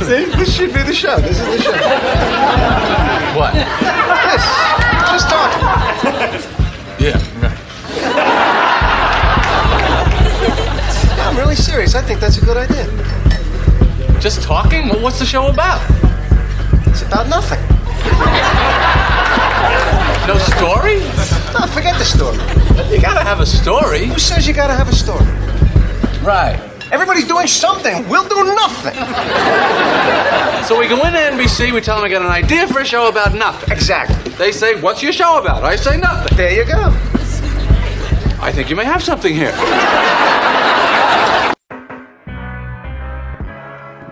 See, this should be the show. This is the show. What? This. Just talking. Yeah, right. Yeah, I'm really serious. I think that's a good idea. Just talking? Well, what's the show about? It's about nothing. No story? No, forget the story. You gotta have a story. Who says you gotta have a story? Right. Everybody's doing something. We'll do nothing. So we go into NBC, we tell them I got an idea for a show about nothing. Exactly. They say, What's your show about? I say nothing. There you go. I think you may have something here.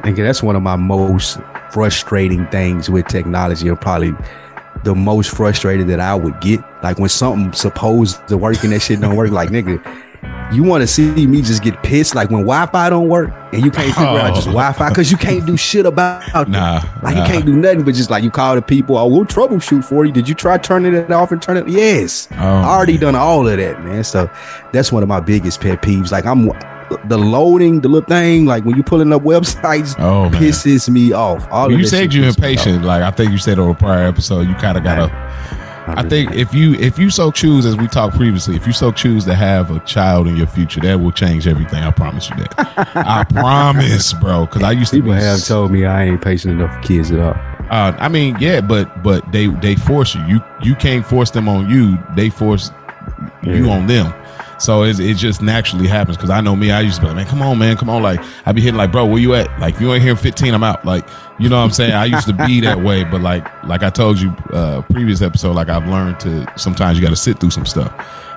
Nigga, that's one of my most frustrating things with technology, or probably the most frustrated that I would get. Like when something supposed to work and that shit don't work. Like nigga, you want to see me just get pissed? Like when Wi-Fi don't work and you can't figure out just Oh. Wi-Fi because you can't do shit about it. Nah, Like nah. you can't do nothing but just like you call the people. Oh, we'll troubleshoot for you. Did you try turning it off and turn it? Yes, Oh, I already done all of that, man. So that's one of my biggest pet peeves. Like I'm the loading, the little thing. Like when you pulling up websites, Oh, man. pisses me off. All you said you're pisses me off. impatient. Like I think you said on a prior episode, you kind of gotta. I think if you if you so choose, as we talked previously, if you so choose to have a child in your future, that will change everything. I promise you that. I promise, bro. Because I used to People have told me I ain't patient enough for kids at all. Uh, I mean, yeah, but but they they force you. You you can't force them on you. They force you on them. So it, it just naturally happens. Because I know me, I used to be like, man, come on, man, come on. Like I be hitting like, bro, where you at? Like you ain't here in 15, I'm out. Like you know what I'm saying? I used to be that way, but like like I told you uh previous episode, like I've learned to sometimes you got to sit through some stuff.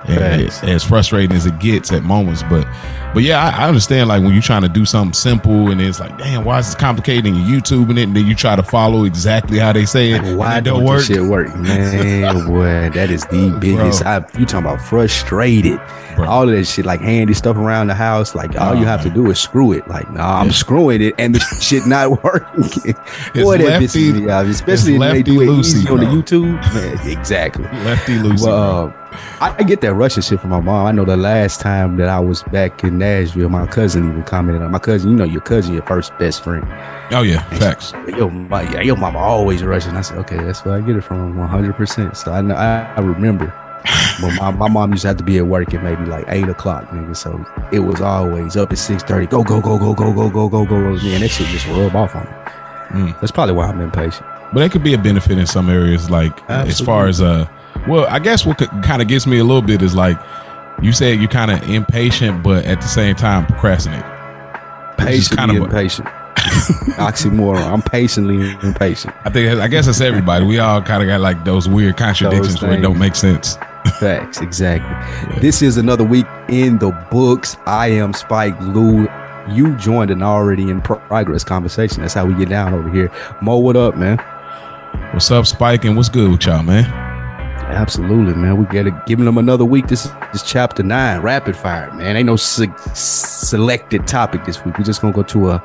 And Facts. as frustrating as it gets at moments, but but yeah, I, I understand like when you're trying to do something simple and it's like, damn, why is this complicated? And you YouTubing it, and then you try to follow exactly how they say it. Why it don't don't work? this shit work, man? boy, that is the biggest. I, you talking about frustrated? Bro. All of that shit, like handy stuff around the house. Like all you Oh, have to do is screw it. Like, nah, I'm screwing it, and the shit not working. Boy, that lefty- pisses me off. Especially it's when they do it loosey, easy on the. YouTube. Man, exactly. Lefty loosey. Well, uh, I, I get that Russian shit from my mom. I know the last time that I was back in Nashville, my cousin even commented on my cousin. You know, your cousin, your first best friend. oh yeah, facts. Yo, my, yeah, your mama always Russian. I said, okay, that's where I get it from, one hundred percent. So I know, I, I remember. But my, my mom used to have to be at work at maybe like eight o'clock, nigga. So it was always up at six thirty. Go, go, go, go, go, go, go, go, go. Man, that shit just rub off on me. Mm. That's probably why I'm impatient. But that could be a benefit in some areas, like as far as uh, well, I guess what kind of gets me a little bit is like you said you're kind of impatient, but at the same time procrastinate. Patiently kind of impatient. Oxymoron. I'm patiently impatient. I think I guess it's everybody. We all kind of got like those weird contradictions where it don't make sense. Facts, exactly. This is another week in the books. I am Spike Lou. You joined an already in progress conversation. That's how we get down over here. Mo, what up, man? What's up, Spike? And what's good with y'all, man? Absolutely, man. We got to giving them another week. This is chapter nine, rapid fire, man. Ain't no se- selected topic this week. We're just gonna go to a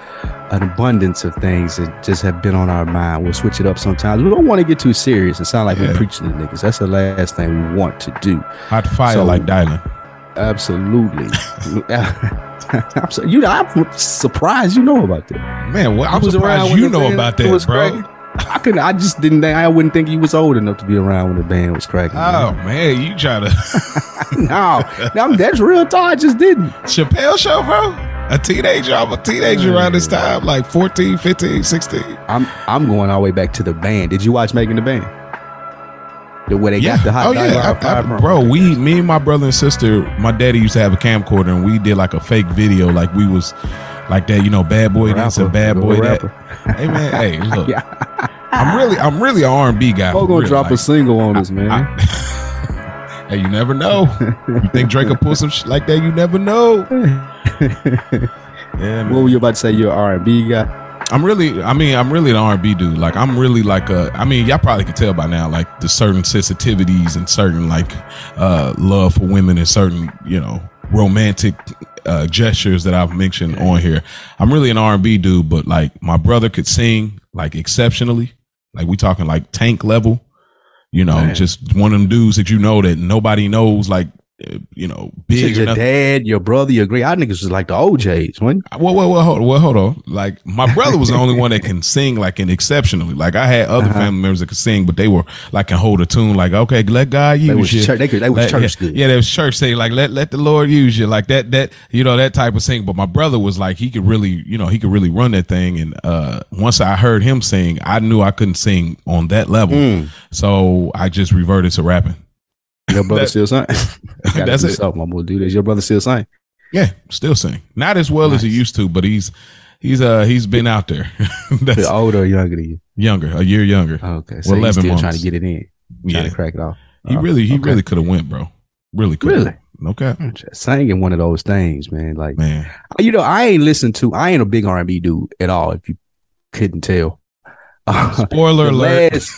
an abundance of things that just have been on our mind. We'll switch it up sometimes. We don't want to get too serious and sound like Yeah. we're preaching to niggas. That's the last thing we want to do. Hot fire So- like Dylan. Absolutely. I'm so, you know, I'm surprised you know about that. Man, well, I'm was surprised you know about that, bro. I couldn't. I just didn't. think I wouldn't think he was old enough to be around when the band was cracking. Oh man, you try to no, that's real talk. I just didn't. Chappelle show, bro? A teenager, I'm a teenager around this time, like 14, 15, 16. I'm I'm going all the way back to the band. Did you watch Making the Band? The way they got the hot oh dog yeah, I- I- bro. We, me and my brother and sister, my daddy used to have a camcorder, and we did like a fake video, like we was like that, you know, bad boy this and bad boy rapper. that. Hey man, hey, look, Yeah. I'm really, I'm really an R&B guy. For gonna real, drop a single on us, man. I- hey, you never know. you think Drake will pull some shit like that? You never know. Yeah, man. what were you about to say? You're R and B guy. I'm really, I mean, I'm really an R&B dude. Like, I'm really like a, I mean, y'all probably can tell by now, like the certain sensitivities and certain like uh love for women and certain, you know, romantic uh gestures that I've mentioned on here. I'm really an R&B dude, but like my brother could sing like exceptionally. Like we talking like tank level. You know, just one of them dudes that you know that nobody knows like you know, big your dad, your brother, your great. I niggas was like the OJs, when Well, well, well, hold, well, hold on. Like my brother was the only one that can sing like and exceptionally. Like I had other Uh-huh. family members that could sing, but they were like can hold a tune. Like okay, let God use was you. church- they could- they was Let- church yeah, good. Yeah, they was church say like let let the Lord use you. Like that that you know that type of thing. But my brother was like he could really you know he could really run that thing. And uh once I heard him sing, I knew I couldn't sing on that level. Mm. So I just reverted to rapping. Your brother That- still sing. That's it. something. I'm gonna do this. Your brother still sing. Yeah, still sing. Not as well as he used to, but he's he's uh he's been out there. That's He older or younger than you? younger, a year younger. Okay, so Well, he's 11 still trying to get it in, trying Yeah, to crack it off. he Oh, really he okay. really could have went, bro. Really could. Really? Okay, Singing one of those things, man. Like man. you know, I ain't listen to. I ain't a big R and B dude at all. If you couldn't tell. Spoiler alert. last-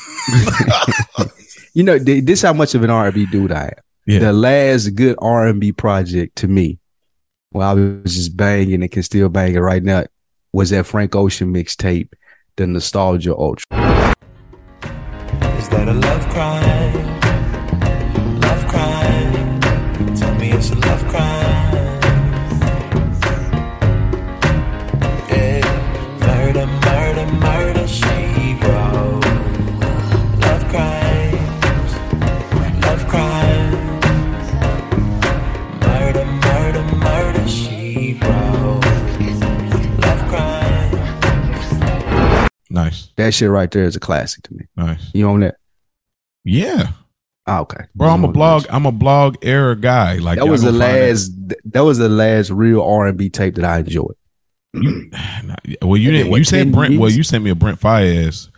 you know, th- this how much of an R and B dude I am. Yeah. The last good R and B project to me, well, I was just banging and can still bang it right now, was that Frank Ocean mixtape, the Nostalgia Ultra. Is that a love crime? Love crime. Tell me it's a love crime. Nice, That shit right there is a classic to me. nice. You own that? Yeah, Oh, okay. bro. I'm a blog. I'm a blog era guy. Like That was the last. That was the last real R and B tape that I enjoyed. that- Well, you did, didn't. what, You said 10 Brent. Well, you sent me a Brent Faiyaz.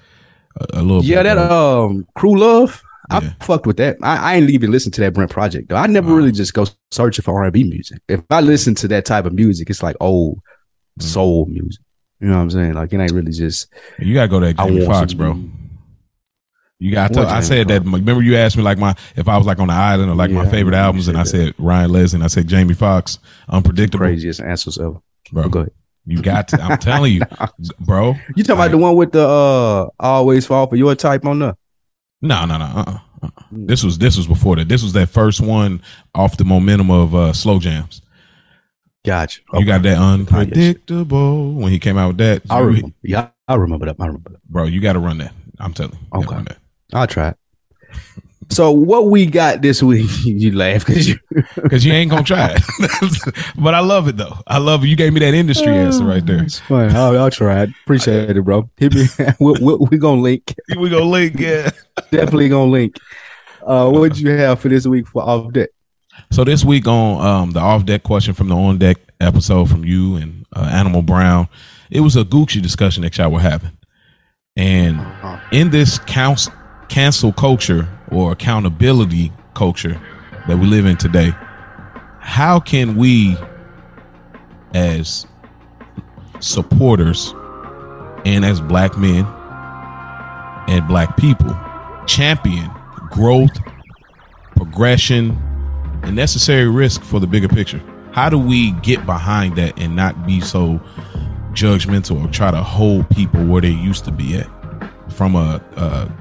A, a little. Yeah, that um Crew Love. I fucked with that. I, I ain't even listen to that Brent project though. I never Wow. really just go searching for R and B music. If I listen to that type of music, it's like old Mm. soul music. You know what I'm saying? Like it ain't really just. You gotta go to that I Jamie Foxx, bro. You got. I Jamie said that. Remember, you asked me like my if I was like on the island or like my favorite albums, and I said Ryan Leslie, and I said Jamie Foxx, unpredictable, Craziest answers ever. bro. Go ahead. You got to. I'm telling you, bro. You talking about the one with the uh always fall for your type on the No, no, no. Uh-uh, uh-uh. This was this was before that. This was that first one off the momentum of uh, slow jams. Gotcha. You got that unpredictable when he came out with that. I remember. Yeah, I remember that. I remember that. bro. You got to run that. I'm telling you. you. Okay. run that. I'll try it. So what we got this week? you laugh because you because you ain't gonna try it. but I love it though. I love it. You gave me that industry answer right there. It's fun. I'll, I'll try it. Appreciate it, bro. Hit me. we'll, we'll, we gonna link. We go link, yeah. Definitely gonna link. Uh, what you have for this week for off deck? So this week on um, the off deck question from the on deck episode from you and uh, Animal Brown, it was a Gucci discussion that y'all were having, and in this council cancel culture or accountability culture that we live in today, how can we, as supporters and as black men and black people, champion growth, progression, and necessary risk for the bigger picture? How do we get behind that and not be so judgmental or try to hold people where they used to be at from a, a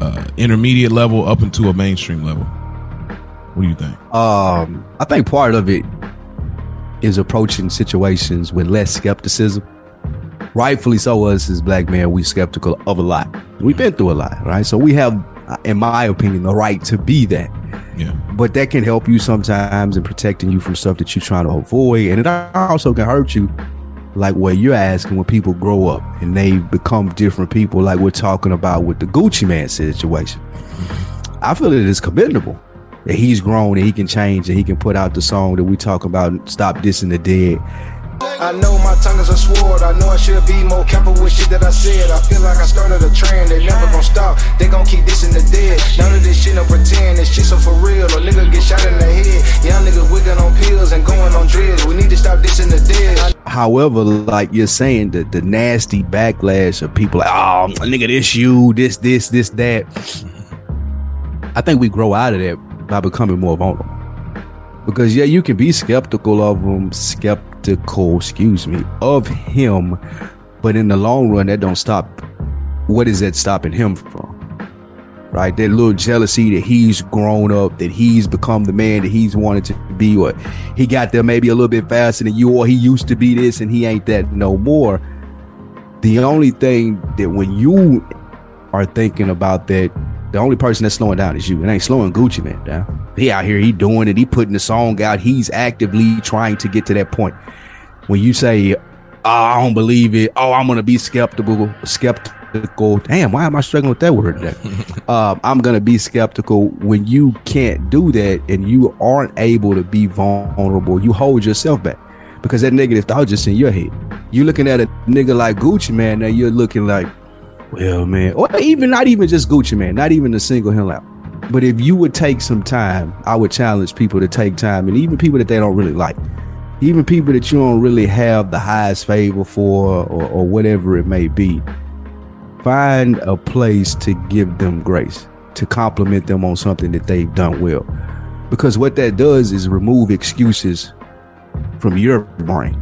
uh, intermediate level up into a mainstream level. What do you think? Um, I think part of it is approaching situations with less skepticism. Rightfully so, us as black men, we skeptical of a lot. We've been through a lot, right? So we have, in my opinion, the right to be that. But that can help you sometimes in protecting you from stuff that you're trying to avoid, and it also can hurt you. Like what you're asking when people grow up and they become different people, like we're talking about with the Gucci Mane situation. I feel it is commendable that he's grown and he can change and he can put out the song that we talk about, stop dissing the dead. I know my tongue is a sword. I know I should be more careful with shit that I said. I feel like I started a trend. They never gonna stop. They gon' keep in the dead. None of this shit no pretend. This shit so for real. A nigga get shot in the head. Young niggas wigging on pills and going on drills. We need to stop this in the dead. However, like you're saying, the, the nasty backlash of people like, oh, nigga, this you, this, this, this, that. I think we grow out of that by becoming more vulnerable. Because yeah, you can be skeptical of him, skeptical, excuse me, of him, but in the long run, that don't stop. What is that stopping him from? right? That little jealousy that he's grown up, that he's become the man that he's wanted to be, or he got there maybe a little bit faster than you, or he used to be this and he ain't that no more. The only thing that when you are thinking about that, the only person that's slowing down is you. It ain't slowing Gucci Mane down. He out here, he doing it, he putting the song out, he's actively trying to get to that point. When you say, oh, I don't believe it, oh, I'm gonna be skeptical, skeptical. Damn, why am I struggling with that word? There? um, I'm gonna be skeptical when you can't do that and you aren't able to be vulnerable. You hold yourself back because that negative thought just in your head. You looking at a nigga like Gucci man, now you're looking like, well, man, or even not even just Gucci Mane, not even to single him out. But if you would take some time, I would challenge people to take time, and even people that they don't really like, even people that you don't really have the highest favor for, or, or whatever it may be, find a place to give them grace, to compliment them on something that they've done well. Because what that does is remove excuses from your brain.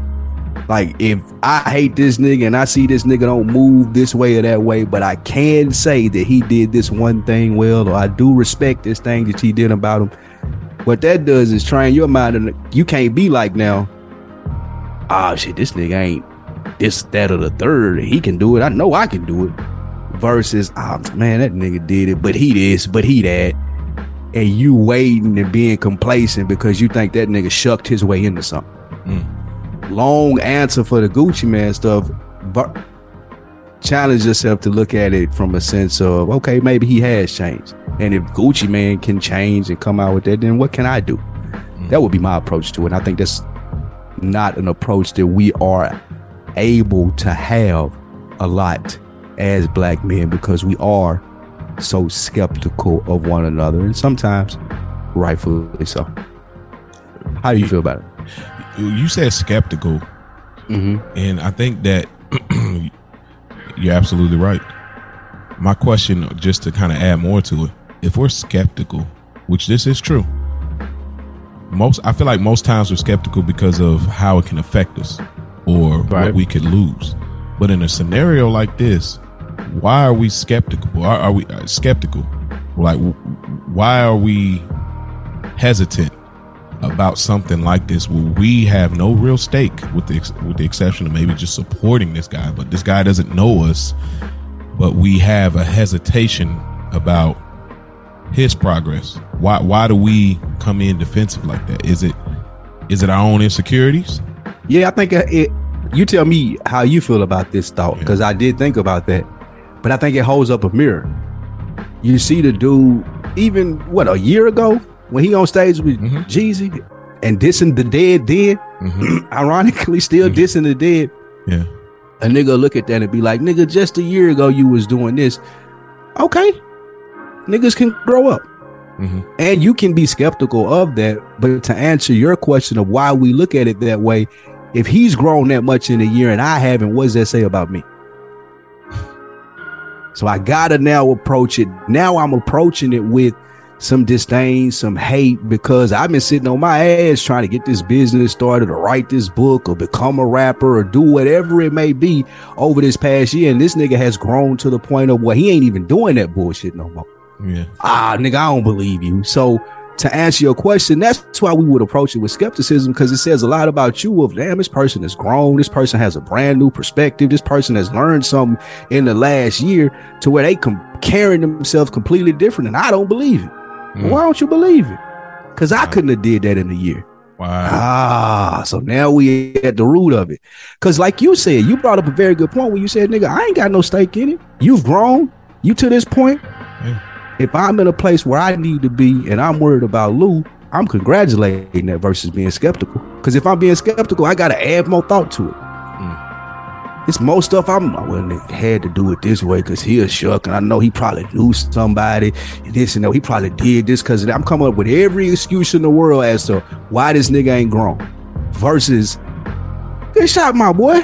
Like if I hate this nigga and I see this nigga don't move this way or that way, but I can say that he did this one thing well, or I do respect this thing that he did about him. What that does is train your mind, and you can't be like now. Ah, shit, this nigga ain't this, that, or the third. He can do it. I know I can do it. Versus, ah, man, that nigga did it, but he this, but he that. And you waiting and being complacent because you think that nigga shucked his way into something long answer for the Gucci Mane stuff, but challenge yourself to look at it from a sense of okay, maybe he has changed. And if Gucci Mane can change and come out with that, then what can I do? Mm. That would be my approach to it. And I think that's not an approach that we are able to have a lot as black men because we are so skeptical of one another and sometimes rightfully so. How do you feel about it? You said skeptical, and I think that you're absolutely right. My question, just to kind of add more to it, if we're skeptical, which this is true, most I feel like most times we're skeptical because of how it can affect us or what we could lose. But in a scenario like this, why are we skeptical? Are, are we uh, skeptical? Like, why are we hesitant about something like this where we have no real stake with the ex- with the exception of maybe just supporting this guy but this guy doesn't know us but we have a hesitation about his progress why why do we come in defensive like that is it is it our own insecurities Yeah, I think it, it. You tell me how you feel about this thought because I did think about that, but I think it holds up a mirror. You see the dude, even what a year ago when he on stage with Mhm. Jeezy and dissing the dead, then Mhm. ironically still Mhm. dissing the dead. yeah A nigga look at that and be like, "Nigga, just a year ago you was doing this." Okay, niggas can grow up. Mhm. And you can be skeptical of that, but to answer your question of why we look at it that way, if he's grown that much in a year and I haven't, what does that say about me? So I gotta now approach it. Now I'm approaching it with some disdain, some hate, because I've been sitting on my ass trying to get this business started or write this book or become a rapper or do whatever it may be over this past year. And this nigga has grown to the point of where he ain't even doing that bullshit no more yeah ah, nigga, I don't believe you. So to answer your question, that's why we would approach it with skepticism because it says a lot about you of damn, this person has grown, this person has a brand new perspective, this person has learned something in the last year to where they com- carrying themselves completely different, and I don't believe it. Mm. Why don't you believe it? Because I couldn't have did that in a year. wow Ah, so now we at the root of it. Cause like you said, you brought up a very good point when you said, nigga, I ain't got no stake in it. You've grown. You to this point. Yeah. If I'm in a place where I need to be and I'm worried about Lou, I'm congratulating that versus being skeptical. Cause if I'm being skeptical, I gotta add more thought to it. It's most stuff I'm well, nigga had to do it this way because he a shuck, and I know he probably knew somebody and this and that. He probably did this because I'm coming up with every excuse in the world as to why this nigga ain't grown. Versus, good shot, my boy.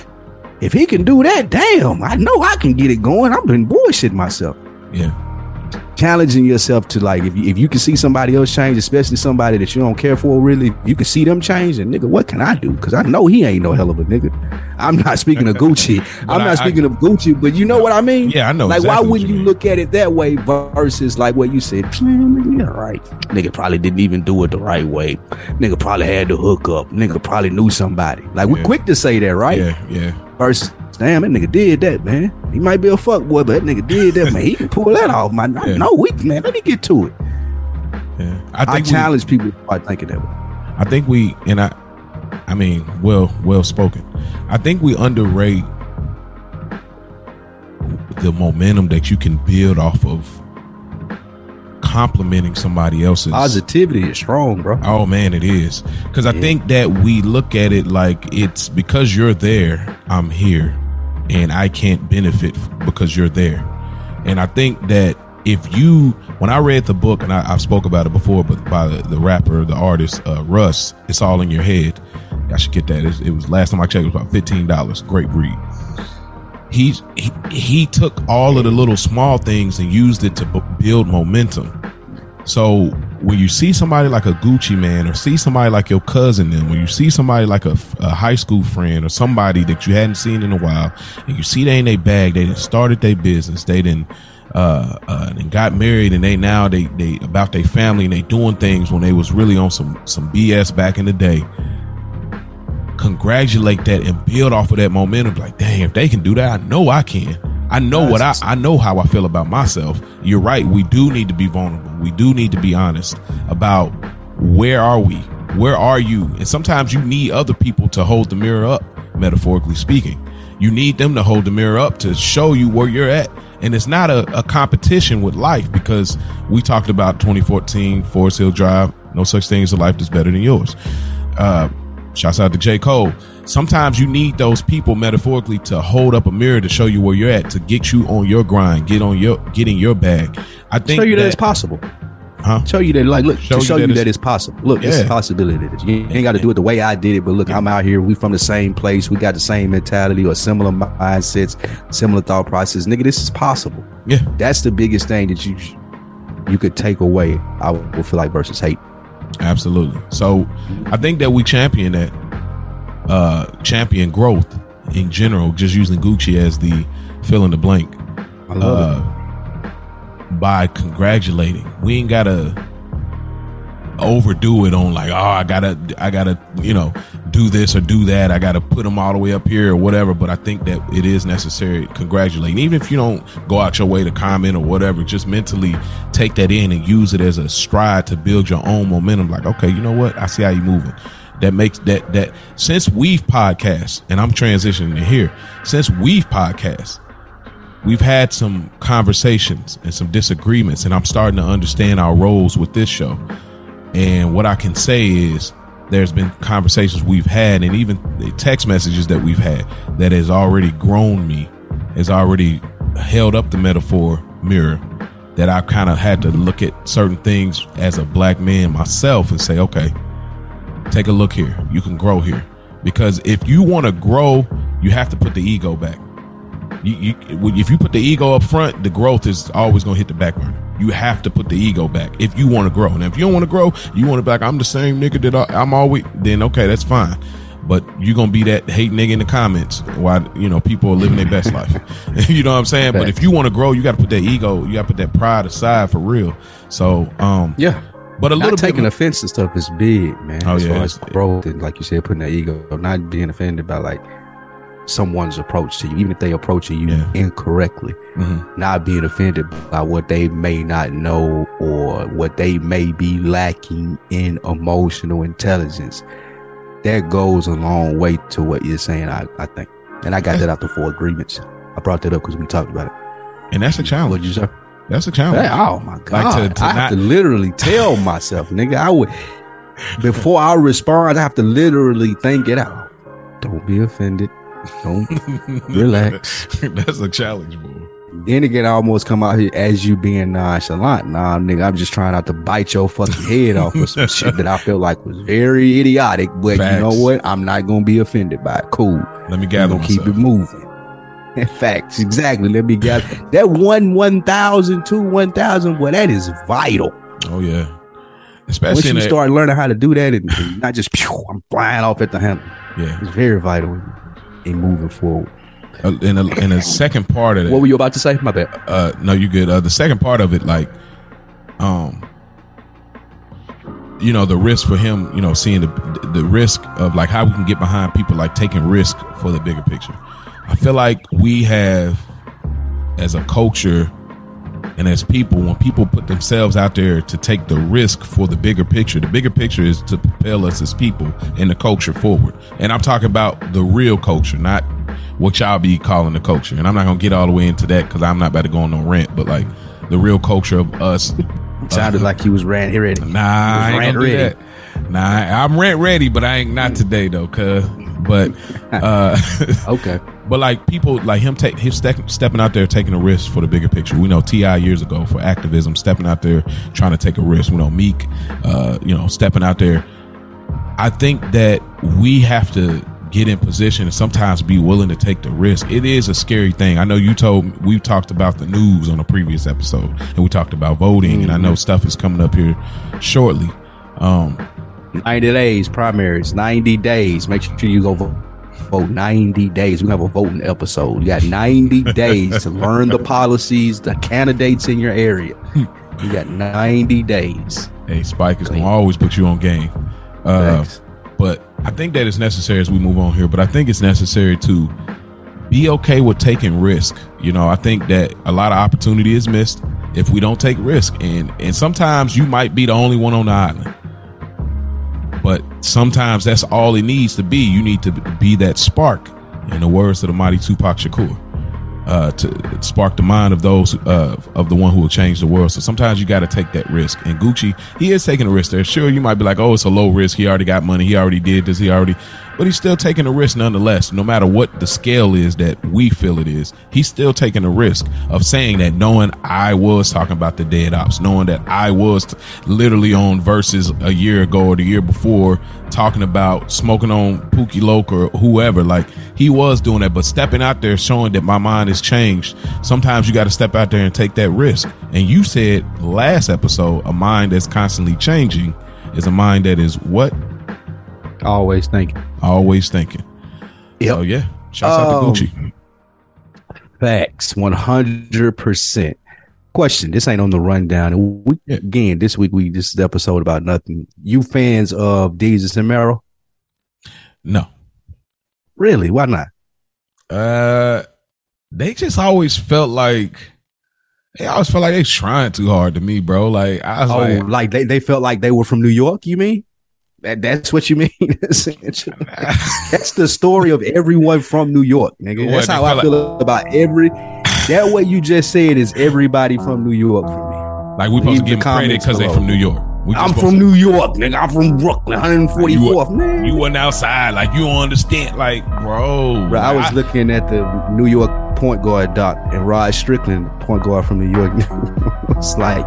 If he can do that, damn, I know I can get it going. I've been bullshitting myself. yeah challenging yourself to like if you, if you can see somebody else change, especially somebody that you don't care for, really, you can see them change. And nigga, what can I do? Because I know he ain't no hell of a nigga. I'm not speaking of Gucci. I'm not I- speaking of Gucci, but you know what I mean? Yeah, I know Like, exactly why wouldn't you you look at it that way versus like what you said? Nigga, yeah, right. Nigga probably didn't even do it the right way. Nigga probably had to hook up. Nigga probably knew somebody. Like we're quick to say that, right? Yeah, yeah. Versus, damn, that nigga did that, man. He might be a fuck boy, but that nigga did that, man. He can pull that off, man. Yeah. know we, man. Let me get to it. yeah. I I, think we- challenge people to start thinking that way. I think we and I I mean, well well spoken. I think we underrate the momentum that you can build off of complimenting somebody else's Positivity is strong, bro. Oh man, it is. Cuz I Yeah. think that we look at it like it's because you're there, I'm here and I can't benefit because you're there. And I think that if you, when I read the book, and I, I've spoke about it before, but by the, the rapper, the artist, uh, Russ, it's all in your head. I should get that. It, it was last time I checked, it was about fifteen dollars. Great read. He's he, he took all of the little small things and used it to bu- build momentum. So when you see somebody like a Gucci Mane, or see somebody like your cousin, then when you see somebody like a, a high school friend or somebody that you hadn't seen in a while, and you see they in their bag, they done started their business, they didn't uh, uh, got married, and they now they they about their family and they doing things when they was really on some some BS back in the day. Congratulate that and build off of that momentum. Like, damn, if they can do that, I know I can. I know what I I know how I feel about myself. You're right. We do need to be vulnerable. We do need to be honest about where are we? Where are you? And sometimes you need other people to hold the mirror up, metaphorically speaking. You need them to hold the mirror up to show you where you're at. And it's not a, a competition with life because we talked about 2014 Forest Hill Drive. No such thing as a life that's better than yours. Uh, shouts out to J. Cole. Sometimes you need those people metaphorically to hold up a mirror to show you where you're at, to get you on your grind, get on your get in your bag. I think Show you that, that it's possible. Huh? Show you that, like, look, Show to you show that you it's- that it's possible. Look, it's a possibility. You ain't got to do it the way I did it, but look, I'm out here. We from the same place. We got the same mentality or similar mindsets, similar thought process. Nigga, this is possible. Yeah. That's the biggest thing that you you could take away. I would feel like versus hate. Absolutely. So I think that we champion that uh champion growth in general, just using Gucci as the fill in the blank. I love it. Uh by congratulating. We ain't gotta overdo it on like, oh I gotta I gotta, you know, do this or do that. I gotta put them all the way up here or whatever. But I think that it is necessary congratulating. Even if you don't go out your way to comment or whatever, just mentally take that in and use it as a stride to build your own momentum. Like, okay, you know what? I see how you moving. That makes that that since we've podcast, and I'm transitioning to here, since we've podcast, we've had some conversations and some disagreements, and I'm starting to understand our roles with this show. And what I can say is there's been conversations we've had and even the text messages that we've had that has already grown me, has already held up the metaphor mirror that I've kind of had to look at certain things as a black man myself and say, okay, take a look here. You can grow here. Because if you want to grow, you have to put the ego back. You, you, if you put the ego up front, the growth is always going to hit the back burner. You have to put the ego back if you want to grow. And if you don't want to grow, you want to be like, I'm the same nigga that I, I'm always, then okay, that's fine. But you're going to be that hate nigga in the comments while, you know, people are living their best life. you know what I'm saying? But if you want to grow, you got to put that ego, you got to put that pride aside for real. So, um, Yeah. but a Not little taking bit, offense and stuff is big, man. Oh, as yeah, far as growth and like you said, putting that ego, not being offended by like someone's approach to you, even if they approaching you Yeah. incorrectly. Mhm. Not being offended by what they may not know or what they may be lacking in emotional intelligence. That goes a long way to what you're saying, I, I think. And I got that out the four agreements. I brought that up because we talked about it. and that's a challenge. What'd you say? That's a challenge. Hey, oh my god! Like to- to I have to literally tell myself, nigga. I would before I respond. I have to literally think it out. Don't be offended. Don't relax. that's a challenge, boy. Then again, I almost come out here as you being nonchalant. Nah, nigga, I'm just trying not to bite your fucking head off with some shit that I feel like was very idiotic. But you know what? I'm not gonna be offended by it. Cool. Let me gather gonna keep it moving. Facts, exactly. Let me guess. That one, one thousand, two, one thousand. Well, that is vital. Oh yeah, Once especially in you that, start learning how to do that, and and not just pew, I'm flying off at the handle. yeah. It's very vital in moving forward. Uh, in a, in a second part of it, What were you about to say? My bad. uh no you good uh the second part of it like um you know the risk for him you know seeing the the risk of like how we can get behind people like taking risk for the bigger picture i feel like we have as a culture and as people when people put themselves out there to take the risk for the bigger picture the bigger picture is to propel us as people and the culture forward and i'm talking about the real culture not what y'all be calling the culture and i'm not gonna get all the way into that because i'm not about to go on no rant but like the real culture of us Sounded like he was ran here ready. Nah, I ain't rant ready. That. Nah, I'm rent ready, but I ain't not today though, cuz. But uh Okay. But like people like him take him step, stepping out there taking a risk for the bigger picture. We know T.I. years ago for activism, stepping out there trying to take a risk. We know Meek, uh, you know, stepping out there. I think that we have to get in position and sometimes be willing to take the risk. It is a scary thing. I know you told we talked about the news on a previous episode and we talked about voting and I know stuff is coming up here shortly. Um 90 days, primaries, 90 days. Make sure you go vote. Vote 90 days. We have a voting episode. You got 90 days to learn the policies, the candidates in your area. You got 90 days. Hey, Spike is gonna always put you on game. Uh, but I think that it's necessary as we move on here. But I think it's necessary to be okay with taking risk. You know, I think that a lot of opportunity is missed if we don't take risk, and and sometimes you might be the only one on the island. But sometimes that's all it needs to be. You need to be that spark, in the words of the mighty Tupac Shakur uh, to spark the mind of those uh, of the one who will change the world. So sometimes you got to take that risk. And Gucci, he is taking a risk there. Sure, you might be like, oh, it's a low risk. He already got money. He already did this. He already, but he's still taking a risk nonetheless. No matter what the scale is that we feel it is, he's still taking a risk of saying that, knowing I was talking about the dead ops, knowing that I was t- literally on verses a year ago or the year before talking about smoking on Pookie Loc or whoever. Like he was doing that, but stepping out there showing that my mind has changed. Sometimes you got to step out there and take that risk. And you said last episode, a mind that's constantly changing is a mind that is what? Always thinking. Always thinking. Yep. So yeah, shouts out Um, to Gucci. Facts, one hundred percent. Question: This ain't on the rundown. And we, Yeah. Again, this week we this is the episode about nothing. You fans of Desus and Mero? No. Really? Why not? Uh they just always felt like they always felt like they trying too hard to me, bro. Like I was Oh, like like they, they felt like they were from New York. You mean that? That's what you mean. that's the story of everyone from New York, nigga. That's how I feel about every. That way you just said is everybody from New York for me. like we supposed to give the them credit because they from New York. I'm from New York, nigga. I'm from Brooklyn, 144th, man. You wasn't outside, like you don't understand, like bro. Bro, I was I- looking at the New York point guard doc and Rod Strickland, point guard from New York. it's like,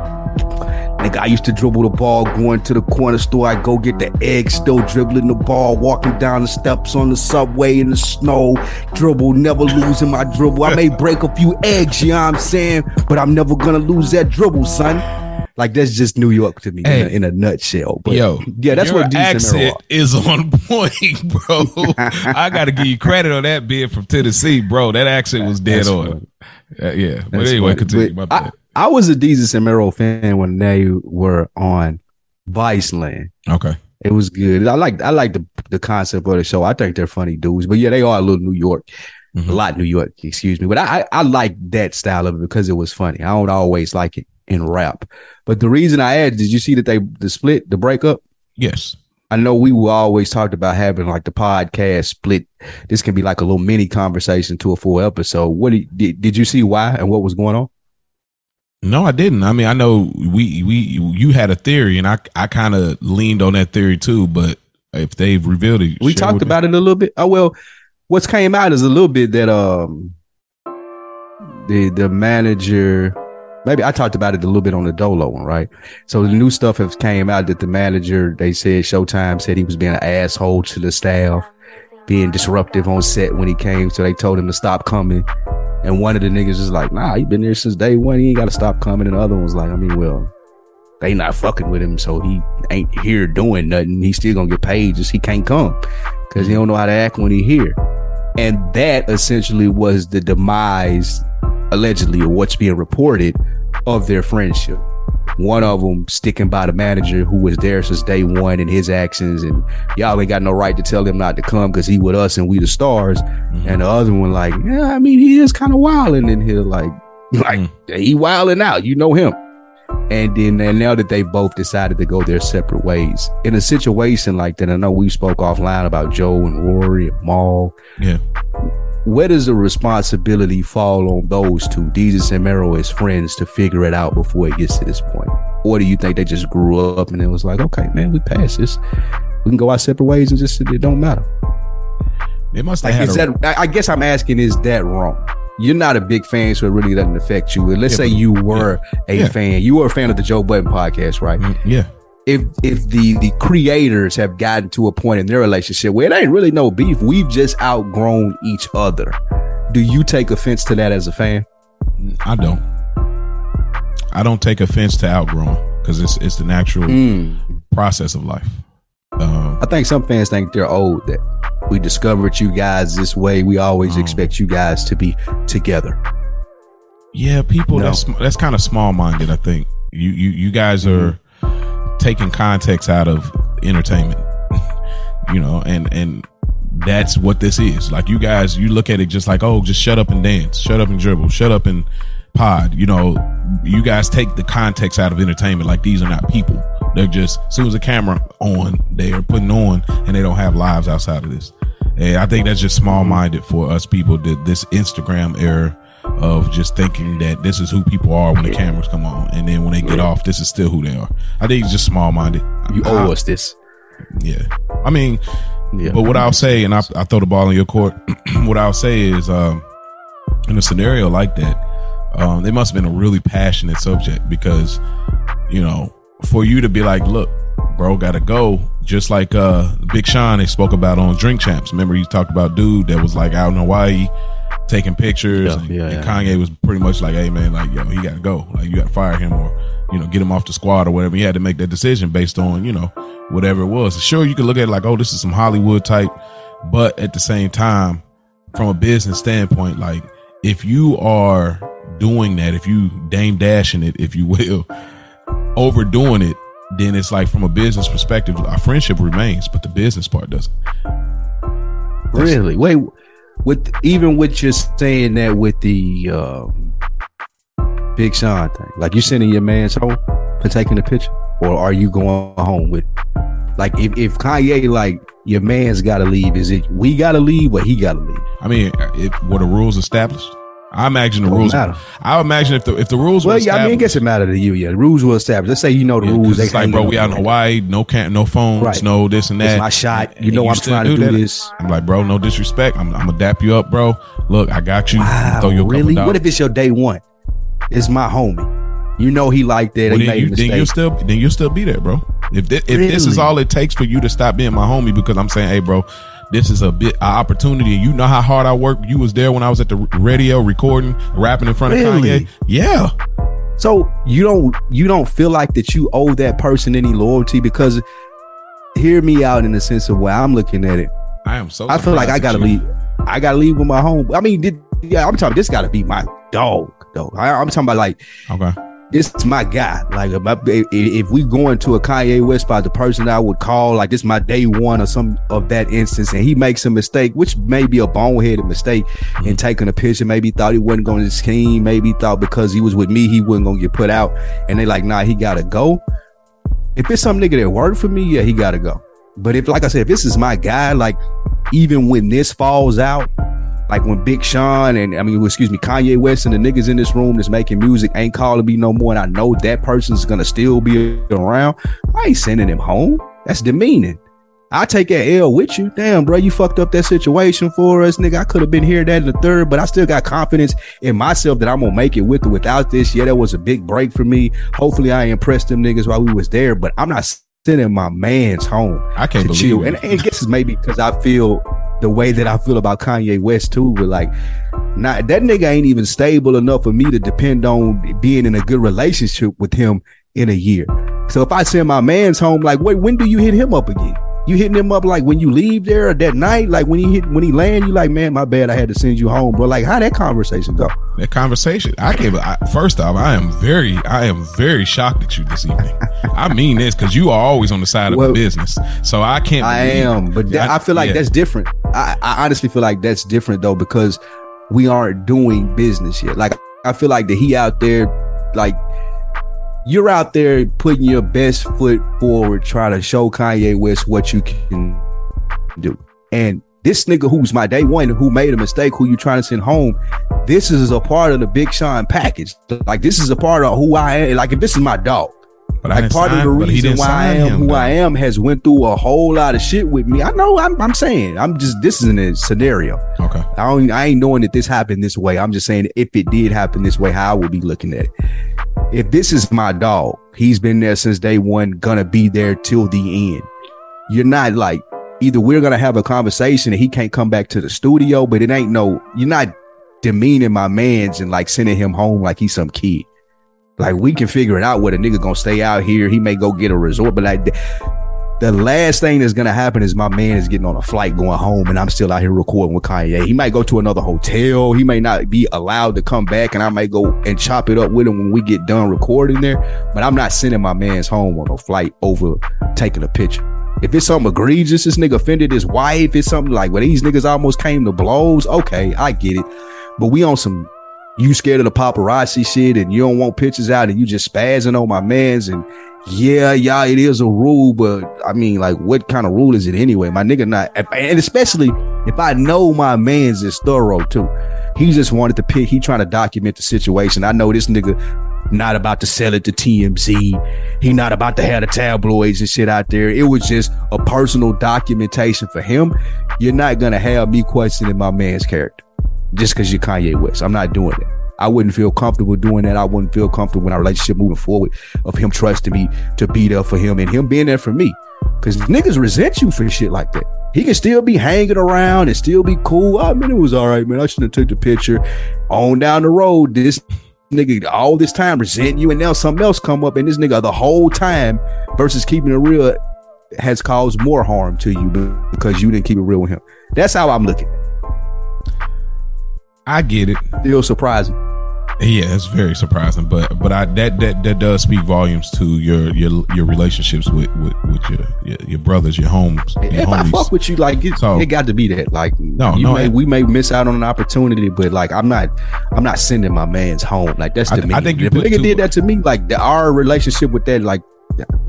nigga, I used to dribble the ball going to the corner store. I go get the egg, still dribbling the ball, walking down the steps on the subway in the snow, dribble, never losing my dribble. I may break a few eggs, you know what I'm saying? But I'm never gonna lose that dribble, son. Like that's just New York to me in, a, in a nutshell. But Yo, yeah, that's what accent is on point, bro. I got to give you credit on that being from Tennessee, bro. That accent was dead That's on. Uh, yeah, but anyway, funny. continue. But My I, bad. I was a Desus and Mero fan when they were on Viceland. okay, It was good. I like I like the the concept of the show. I think they're funny dudes. But yeah, they are a little New York, Mhm. a lot New York. Excuse me. But I I, I like that style of it because it was funny. I don't always like it in rap. But the reason I asked, did you see that they the split the breakup? yes, I know we were always talked about having like the podcast split. This can be like a little mini conversation to a full episode. What did did you see why and what was going on? No, I didn't. I mean, I know we we you had a theory, and I I kind of leaned on that theory too. But if they've revealed it, we talked about it a little bit. Oh well, what's came out is a little bit that um the the manager maybe I talked about it a little bit on the Dolo one, right? So the new stuff has came out that the manager they said Showtime said he was being an asshole to the staff being disruptive on set when he came. So they told him to stop coming. And one of the niggas is like, nah, he been there since day one. He ain't got to stop coming. And the other one's like, I mean, well, they not fucking with him. So he ain't here doing nothing. He still gonna get paid. Just he can't come because he don't know how to act when he here. And that essentially was the demise, allegedly, of what's being reported of their friendship. One of them sticking by the manager who was there since day one and his actions, and y'all ain't got no right to tell him not to come because he with us and we the stars. Mm-hmm. And the other one like, yeah, I mean, he is kind of wilding in here, like, like mm-hmm. he wilding out. You know him. And then and now that they both decided to go their separate ways in a situation like that, I know we spoke offline about Joe and Rory and Mal. Yeah. Where does the responsibility fall on those two, Desus and Mero, as friends, to figure it out before it gets to this point? Or do you think they just grew up and it was like, okay, man, we passed this. We can go our separate ways and just it don't matter. They must have Like, is a, that? I guess I'm asking, is that wrong? You're not a big fan, so it really doesn't affect you. And let's Yeah, say you were a Yeah. fan. You were a fan of the Joe Budden podcast, right? Mm, yeah. If if the the creators have gotten to a point in their relationship where it ain't really no beef, we've just outgrown each other. Do you take offense to that as a fan? I don't. I don't take offense to outgrowing because it's it's the natural Mm. process of life. Um, I think some fans think they're old that we discovered you guys this way. We always Oh. expect you guys to be together. yeah, people No. that's that's kind of small minded. I think you you you guys are taking context out of entertainment, you know, and and that's what this is. Like you guys, you look at it just like, oh, just shut up and dance, shut up and dribble, shut up and pod. You know, you guys take the context out of entertainment. Like these are not people. They're just as soon as the camera on, they are putting on, and they don't have lives outside of this. And I think that's just small minded for us people. That this Instagram era of just thinking that this is who people are when the cameras come on, and then when they get off, this is still who they are. I think it's just small minded. You owe us this. Yeah. I mean, Yeah. but what I'll say, and I, I throw the ball in your court, what I'll say is, um, in a scenario like that, um, they must have been a really passionate subject because, you know, for you to be like, look, bro, gotta go. Just like uh Big Sean they spoke about on Drink Champs. Remember he talked about dude that was like out in Hawaii taking pictures Yeah, and, yeah, and yeah. Kanye was pretty much like, hey man, like yo, he gotta go. Like you gotta fire him or, you know, get him off the squad or whatever. He had to make that decision based on, you know, whatever it was. Sure, you could look at it like, oh, this is some Hollywood type, but at the same time, from a business standpoint, like if you are doing that, if you dame dashing it, if you will, overdoing it, then it's like from a business perspective, our friendship remains, but the business part doesn't. Really? Wait, with even with just saying that with the um, Big Sean thing, like you sending your man's home for taking a picture, or are you going home with? Like, if if Kanye like your man's got to leave, is it we got to leave or he got to leave? I mean, if were the rules established? I imagine the Don't rules. matter. I imagine if the if the rules Well, were yeah, I mean, it gets it matter to you. Yeah, the rules will establish. Let's say you know the Yeah, rules. They it's like, bro, we out in Hawaii, no cam, no phones, Right. no this and It's that. my shot. You know I'm still trying to do that. this. I'm like, bro, no disrespect. I'm, I'm gonna dap you up, bro. Look, I got you. Wow, Throw you really? What if it's your day one? It's my homie. You know he liked that. Well, he then, made you, then you'll still then you'll still be there, bro. If if this is all it takes for you to stop being my homie, because I'm saying, hey, bro, this is a bit an opportunity. You know how hard I work. You was there when I was at the radio recording, rapping in front of Really? Kanye. Yeah, So you don't you don't feel like that you owe that person any loyalty because hear me out in the sense of where I'm looking at it. I am so. I feel like I gotta you. leave. I gotta leave with my home. I mean, did, yeah, I'm talking. This gotta be my dog, though. I, I'm talking about like Okay. This is my guy. Like if, I- if- we go into a Kanye West spot, the person I would call like this is my day one or some of that instance, and he makes a mistake, which may be a boneheaded mistake, in taking a picture. Maybe thought he wasn't going to scheme. Maybe thought because he was with me, he wasn't going to get put out. And they like, nah, he gotta go. If it's some nigga that worked for me, yeah, he gotta go. But if, like I said, if this is my guy, like even when this falls out, like when Big Sean and I mean, excuse me, Kanye West and the niggas in this room that's making music ain't calling me no more, and I know that person's gonna still be around. I ain't sending him home. That's demeaning. I take that L with you. Damn, bro, you fucked up that situation for us, nigga. I could have been here, that, and the third, but I still got confidence in myself that I'm gonna make it with or without this. Yeah, that was a big break for me. Hopefully, I impressed them niggas while we was there, but I'm not sending my man's home I can't to believe chill. it. And, and I guess it's maybe because I feel the way that I feel about Kanye West too. But like, not that nigga ain't even stable enough for me to depend on being in a good relationship with him in a year. So if I send my man's home, like, wait, when do you hit him up again? You hitting him up like when you leave there that night, like when he hit when he land, you like, man, my bad, I had to send you home, bro. Like, how that conversation go? That conversation, I gave. I, first off, I am very, I am very shocked at you this evening. I mean this because you are always on the side of Well, the business, so I can't. I am, but that, I, feel like yeah. that's different. I, I honestly feel like that's different though because we aren't doing business yet. Like I feel like that he out there, like you're out there putting your best foot forward, trying to show Kanye West what you can do. And this nigga who's my day one, who made a mistake, who you trying to send home, this is a part of the Big Sean package. Like this is a part of who I am. Like if this is my dog, But like part of the reason why I am him, who though. I am has went through a whole lot of shit with me. I know I'm, I'm saying I'm just this isn't a scenario. Okay. I don't I ain't knowing that this happened this way. I'm just saying if it did happen this way, how I would be looking at it. If this is my dog, he's been there since day one, gonna be there till the end. You're not like either we're gonna have a conversation and he can't come back to the studio, but it ain't no you're not demeaning my man's and like sending him home like he's some kid. Like we can figure it out where the nigga gonna stay out here. He may go get a resort, but like the, last thing that's gonna happen is my man is getting on a flight going home, and I'm still out here recording with Kanye. He might go to another hotel. He may not be allowed to come back, and I might go and chop it up with him when we get done recording there. But I'm not sending my man's home on a flight over taking a picture. If it's something egregious, this nigga offended his wife, it's something like where these niggas almost came to blows. Okay, I get it. But we on some you scared of the paparazzi shit and you don't want pictures out and you just spazzing on my mans and yeah, yeah, it is a rule, but I mean, like, what kind of rule is it anyway? My nigga not, and especially if I know my man's is thorough too. He just wanted to pick, he trying to document the situation. I know this nigga not about to sell it to TMZ. He not about to have the tabloids and shit out there. It was just a personal documentation for him. You're not gonna have me questioning my man's character just because you're Kanye West. I'm not doing that. I wouldn't feel comfortable doing that. I wouldn't feel comfortable in our relationship moving forward of him trusting me to be there for him and him being there for me. Cause niggas resent you for shit like that. He can still be hanging around and still be cool. I mean, it was all right, man. I shouldn't have took the picture. On down the road, this nigga all this time resenting you, and now something else come up, and this nigga the whole time versus keeping it real has caused more harm to you because you didn't keep it real with him. That's how I'm looking. I get it. Still surprising. Yeah, it's very surprising, but but I that that that does speak volumes to your your your relationships with with, with your, your your brothers, your homes, your if I fuck with you, like it, So- it got to be that. Like, No, you no, may, it- we may miss out on an opportunity, but like, I'm not, I'm not sending my man's home. Like, that's I- the me. I think you if nigga too- did that to me, like the, our relationship with that, like,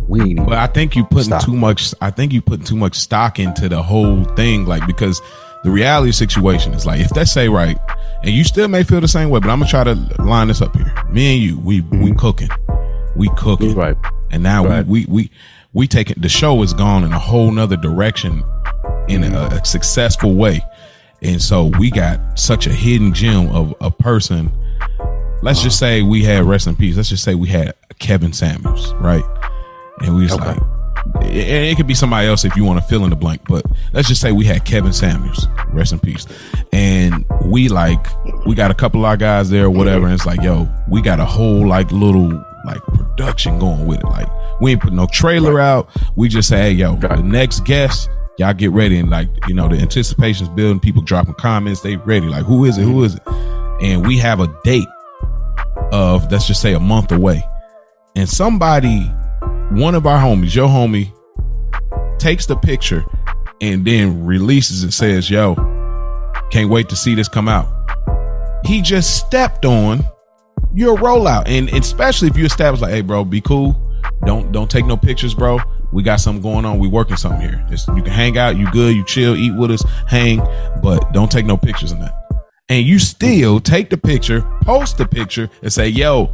we ain't even. But I think you putting Stop. too much. I think you putting too much stock into the whole thing, like because the reality of the situation is like if they say right, and you still may feel the same way, but I'm gonna try to line this up here. Me and you, we we cooking, we cooking, Mm-hmm. Right. and now Right. we, we we we taking the show is gone in a whole nother direction in a, a successful way, and so we got such a hidden gem of a person. Let's just say we had rest in peace. Let's just say we had Kevin Samuels, right? And we was Okay. like, it, it could be somebody else if you want to fill in the blank, but let's just say we had Kevin Samuels, rest in peace. And we like, we got a couple of our guys there or whatever. And it's like, yo, we got a whole like little like production going with it. Like we ain't put no trailer out. We just say, hey, yo, the next guest, y'all get ready. And like, you know, the anticipation's building, people dropping comments, they ready. Like, who is it? Who is it? And we have a date of, let's just say a month away. And somebody one of our homies, your homie, takes the picture and then releases it, says, Yo, can't wait to see this come out. He just stepped on your rollout. And especially if you establish like, hey bro, be cool. Don't don't take no pictures, bro. We got something going on. We working something here. It's, you can hang out, you good, you chill, eat with us, hang, but don't take no pictures in that. And you still take the picture, post the picture, and say, yo,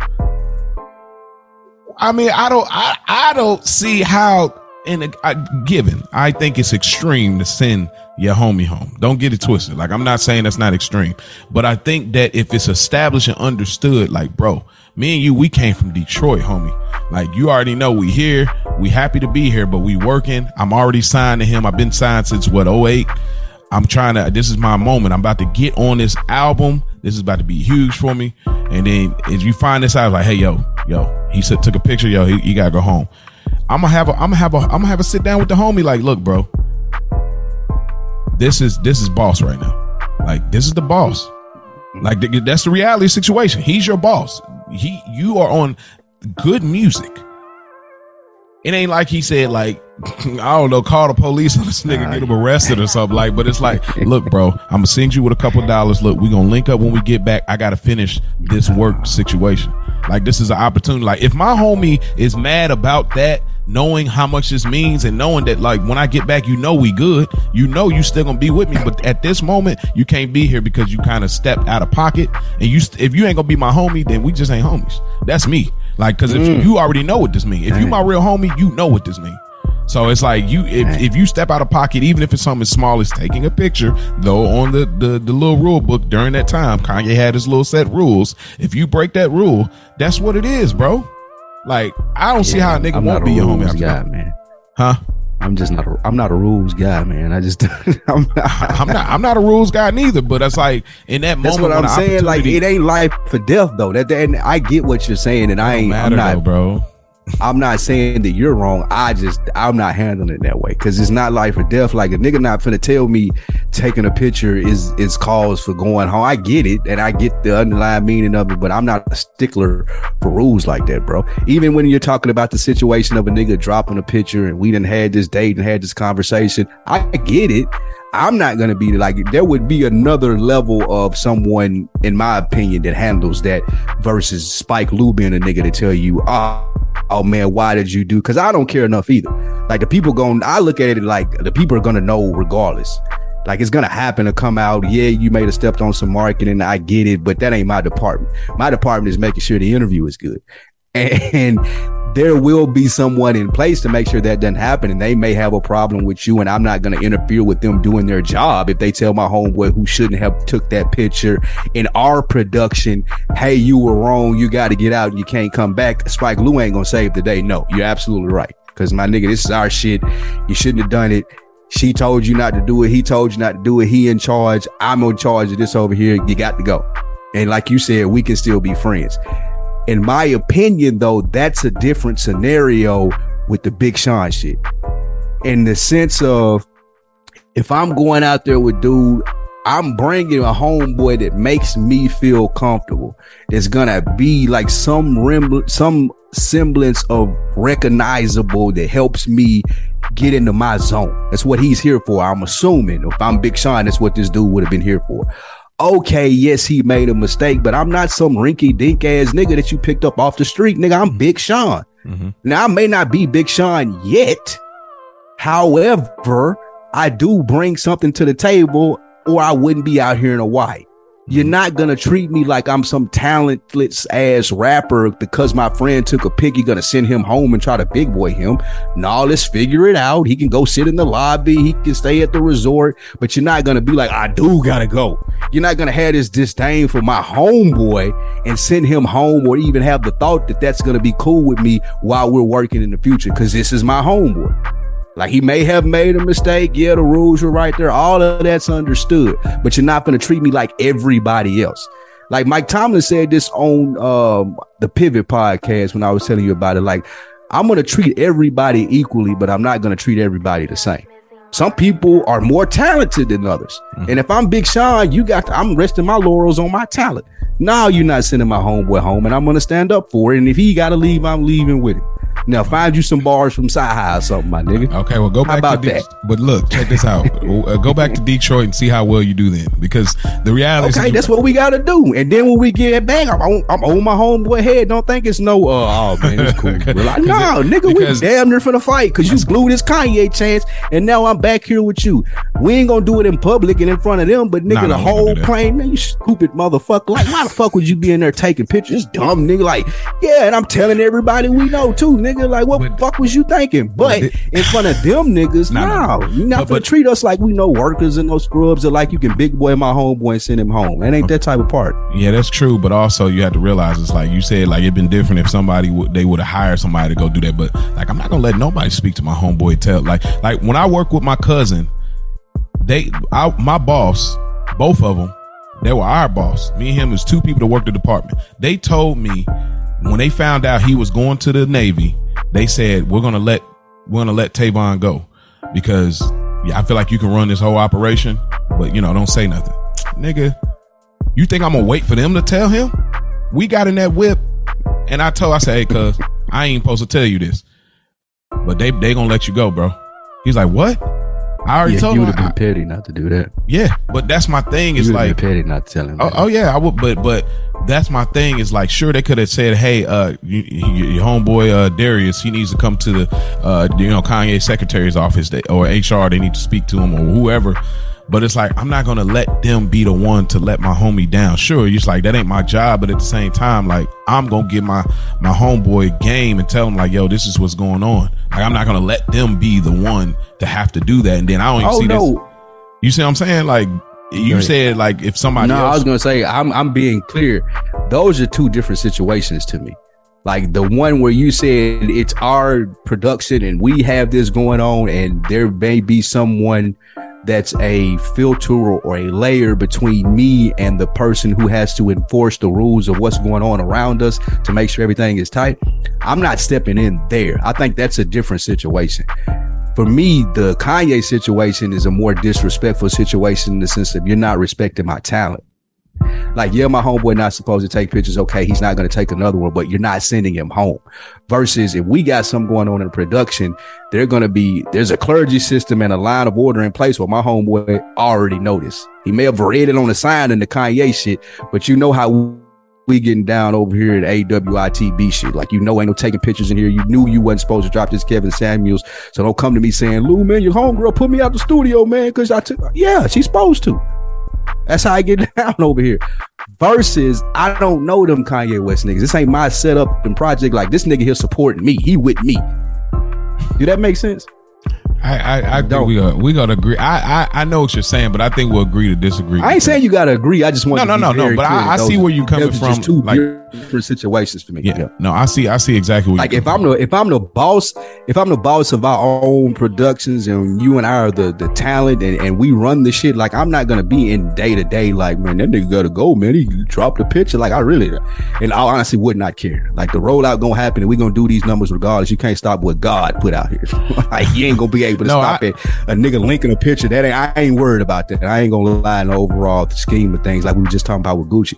I mean, I don't, I, I don't see how. In a given, I think it's extreme to send your homie home. Don't get it twisted. Like I'm not saying that's not extreme, but I think that if it's established and understood, like bro, me and you, we came from Detroit, homie. Like you already know, we here, we happy to be here, but we working. I'm already signed to him. I've been signed since what 08. I'm trying to. This is my moment. I'm about to get on this album. This is about to be huge for me. And then as you find this out, like, hey, yo, yo, he said took a picture. Yo, he, he gotta go home. I'm gonna have a. I'm gonna have a. I'm gonna have a sit down with the homie. Like, look, bro. This is this is boss right now. Like, this is the boss. Like th- that's the reality situation. He's your boss. He you are on G.O.O.D. Music. It ain't like he said like I don't know, call the police on this nigga, get him arrested or something like. But it's like, look, bro, I'm gonna send you with a couple dollars. Look, we gonna link up when we get back. I gotta finish this work situation. Like this is an opportunity. Like if my homie is mad about that, knowing how much this means and knowing that like when I get back, you know we good. You know you still gonna be with me. But at this moment, you can't be here because you kind of stepped out of pocket. And you, st- if you ain't gonna be my homie, then we just ain't homies. That's me. Like, cause if Mm. you already know what this means, If you my real homie, you know what this mean. So it's like you if, if you step out of pocket, even if it's something as small as taking a picture, though on the, the the little rule book during that time, Kanye had his little set rules. If you break that rule, that's what it is, bro. Like I don't see how a nigga I'm won't not be a your homie rules after guy, man. Huh? I'm just not. A, I'm not a rules guy, man. I just. I'm not, I'm not I'm not a rules guy neither, but that's like in that That's moment what I'm saying. Like it ain't life for death though. That, that and I get what you're saying, and I ain't. matter I'm not. though, bro. I'm not saying that you're wrong. I just I'm not handling it that way because it's not life or death. Like a nigga not finna tell me taking a picture is is cause for going home. I get it and I get the underlying meaning of it, but I'm not a stickler for rules like that, bro. Even when you're talking about the situation of a nigga dropping a picture and we didn't had this date and had this conversation, I get it. I'm not gonna be like there would be another level of someone, in my opinion, that handles that versus Spike Lou being a nigga to tell you, ah, oh man, why did you do? Because I don't care enough either. Like the people going, I look at it like the people are gonna know regardless. Like it's gonna happen to come out. Yeah, you may have stepped on some marketing. I get it, but that ain't my department. My department is making sure the interview is good. And there will be someone in place to make sure that doesn't happen. And they may have a problem with you. And I'm not going to interfere with them doing their job. If they tell my homeboy who shouldn't have took that picture in our production, Hey, you were wrong. You got to get out. You can't come back. Spike Lou ain't going to save the day. No, you're absolutely right. Cause my nigga, this is our shit. You shouldn't have done it. She told you not to do it. He told you not to do it. He in charge. I'm in charge of this over here. You got to go. And like you said, we can still be friends in my opinion, though, that's a different scenario with the Big Sean shit. In the sense of if I'm going out there with dude, I'm bringing a homeboy that makes me feel comfortable. It's gonna be like some rembl- some semblance of recognizable that helps me get into my zone. That's what he's here for. I'm assuming if I'm Big Sean, that's what this dude would have been here for okay, yes, he made a mistake, but I'm not some rinky dink ass nigga that you picked up off the street. Nigga, I'm Big Sean. Mhm. Now, I may not be Big Sean yet. However, I do bring something to the table or I wouldn't be out here in a white. You're not gonna treat me like I'm some talentless ass rapper because my friend took a pic. You're gonna send him home and try to big boy him. No, let's figure it out. He can go sit in the lobby. He can stay at the resort, but you're not gonna be like, I do gotta go. You're not gonna have this disdain for my homeboy and send him home, or even have the thought that that's gonna be cool with me while we're working in the future because this is my homeboy. Like he may have made a mistake. Yeah, the rules were right there. All of that's understood, but you're not going to treat me like everybody else. Like Mike Tomlin said this on um, the Pivot podcast when I was telling you about it. Like I'm going to treat everybody equally, but I'm not going to treat everybody the same. Some people are more talented than others. And if I'm Big Sean, you got to, I'm resting my laurels on my talent. Now you're not sending my homeboy home, and I'm going to stand up for it. And if he got to leave, I'm leaving with him. Now find you some bars from Sci High or something, my nigga. Okay, well, go How back about to De- that? But look, check this out. Uh, go back to Detroit and see how well you do then, because the reality. Okay, is, that's what we gotta do. And then when we get back, I'm on, I'm on my homeboy head. Don't think it's no, uh, oh man, it's cool. Relax. no, nigga, because- we damn near for the fight because you blew this Kanye chance, and now I'm back here with you. We ain't gonna do it in public and in front of them, but nigga, Nah, the nah, we gonna whole plane, man, you stupid motherfucker. Like, why the fuck would you be in there taking pictures? Dumb nigga. Like, yeah, and I'm telling everybody we know too, nigga. Like, what But- the fuck was you thinking? But in front of them niggas, Nah, no, you not But- gonna treat us like we know workers and no scrubs, or like you can big boy my homeboy and send him home. That ain't that type of part. Yeah, that's true. But also, you have to realize it's like you said, like it'd been different if somebody would they would have hired somebody to go do that. But like, I'm not gonna let nobody speak to my homeboy. Tell like like when I work with my cousin, they, I, my boss, both of them, they were our boss. Me and him was two people that worked the department. They told me when they found out he was going to the Navy, they said we're gonna let we're gonna let Tavon go because yeah, I feel like you can run this whole operation, but you know, don't say nothing, nigga. You think I'm gonna wait for them to tell him? We got in that whip, and I told I said, hey, cuz I ain't supposed to tell you this, but they they gonna let you go, bro. He's like, what? I already Yeah, told you would have been petty not to do that. yeah, but that's my thing. You Is would have like, been petty not to tell him. oh, oh yeah, I would, but but that's my thing. Is like, sure they could have said, hey, uh, you, you, your homeboy uh Darius, he needs to come to the uh you know Kanye secretary's office they, or HR. They need to speak to him or whoever. But it's like I'm not gonna let them be the one to let my homie down. Sure, it's like that ain't my job, but at the same time, like I'm gonna give my my homeboy game and tell him like, yo, this is what's going on. Like I'm not gonna let them be the one to have to do that, and then I don't even Oh see this. You see what I'm saying? Like you Right. said, like if somebody no, I was gonna say I'm I'm being clear. Those are two different situations to me. Like the one where you said it's our production and we have this going on, and there may be someone that's a filter or a layer between me and the person who has to enforce the rules of what's going on around us to make sure everything is tight. I'm not stepping in there. I think that's a different situation. For me, the Kanye situation is a more disrespectful situation in the sense of you're not respecting my talent. Like, yeah, my homeboy not supposed to take pictures. Okay, he's not going to take another one, but you're not sending him home. Versus if we got something going on in production, they're going to be there's a clergy system and a line of order in place where my homeboy already noticed. He may have read it on the sign in the Kanye shit, but you know how we getting down over here at AWITB shit. Like, you know, ain't no taking pictures in here. You knew you wasn't supposed to drop this Kevin Samuels. So don't come to me saying, Lou, man, your homegirl put me out the studio, man, because I took, yeah, she's supposed to. That's how I get down over here. Versus, I don't know them Kanye West niggas. This ain't my setup and project. Like, this nigga here supporting me. He with me. Do that make sense? I I, I think Don't. we got we gotta agree. I, I I know what you're saying, but I think we'll agree to disagree. I ain't saying you gotta agree. I just want No, to no, no, no, but I- I see where you coming are from, like- different situations for me. yeah, no, I see I see exactly what Like if I'm the if I'm the boss, if I'm the boss of our own productions and you and I are the the talent and, and we run the shit, like I'm not gonna be in day to day like man, that nigga gotta go, man. He dropped the picture. Like I really and I honestly would not care. Like the rollout gonna happen and we gonna do these numbers regardless. You can't stop what God put out here. like you ain't gonna be able to No, stop I- it. A nigga linking a picture. That ain't I ain't worried about that. I ain't gonna lie in the overall scheme of things like we were just talking about with Gucci.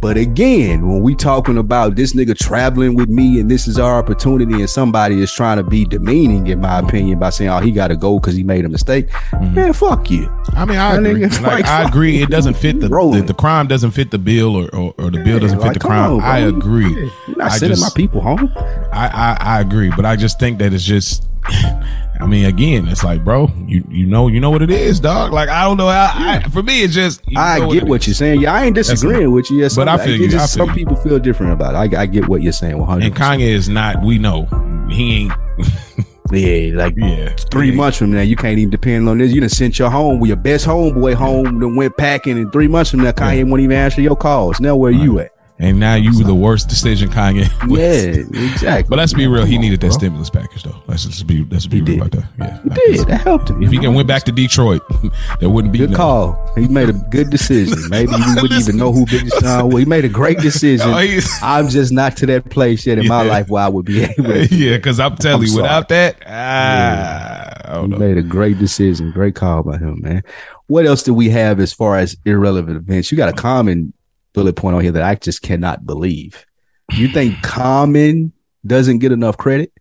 But again, when we talking about this nigga traveling with me and this is our opportunity, and somebody is trying to be demeaning, in my opinion, by saying, "Oh, he got to go because he made a mistake," mm-hmm. man, fuck you. I mean, I That agree. nigga's Like, like, I fuck agree. It doesn't fit the, the the crime doesn't fit the bill, or or, or the bill doesn't fit like, the crime. on. I agree. You're not I sending just- my people home. I, I I agree, but I just think that it's just. I mean, again, it's like, bro, you you know you know what it is, dog. Like I don't know how. I, for me, it's just. I get what you're saying. Yeah, I ain't disagreeing with you. Yeah, But I feel it's you. just I feel some you. people feel different about it. I, I get what you're saying. 100. And Kanye is not. We know he ain't. yeah, like Yeah, three Yeah. months from now, you can't even depend on this. You done sent your home with your best homeboy home, then went packing, and three months from now, Kanye won't even answer your calls. Now where you at? And now you were the worst decision, Kanye. was. Yeah, exactly. But let's be real. He needed that stimulus package, though. Let's just be let's be He real did. about that. Yeah, He did. That helped him. If he can went back to Detroit, there wouldn't be Good no- call. He made a good decision. Maybe we wouldn't even know who Big Sean was. He made a great decision. He's- I'm just not to that place yet in my life where I would be able to. yeah, because I'm telling I'm you, sorry. without that, ah, don't He know. made a great decision. Great call by him, man. What else do we have as far as irrelevant events? You got a common bullet point on here that I just cannot believe. You think Common doesn't get enough credit?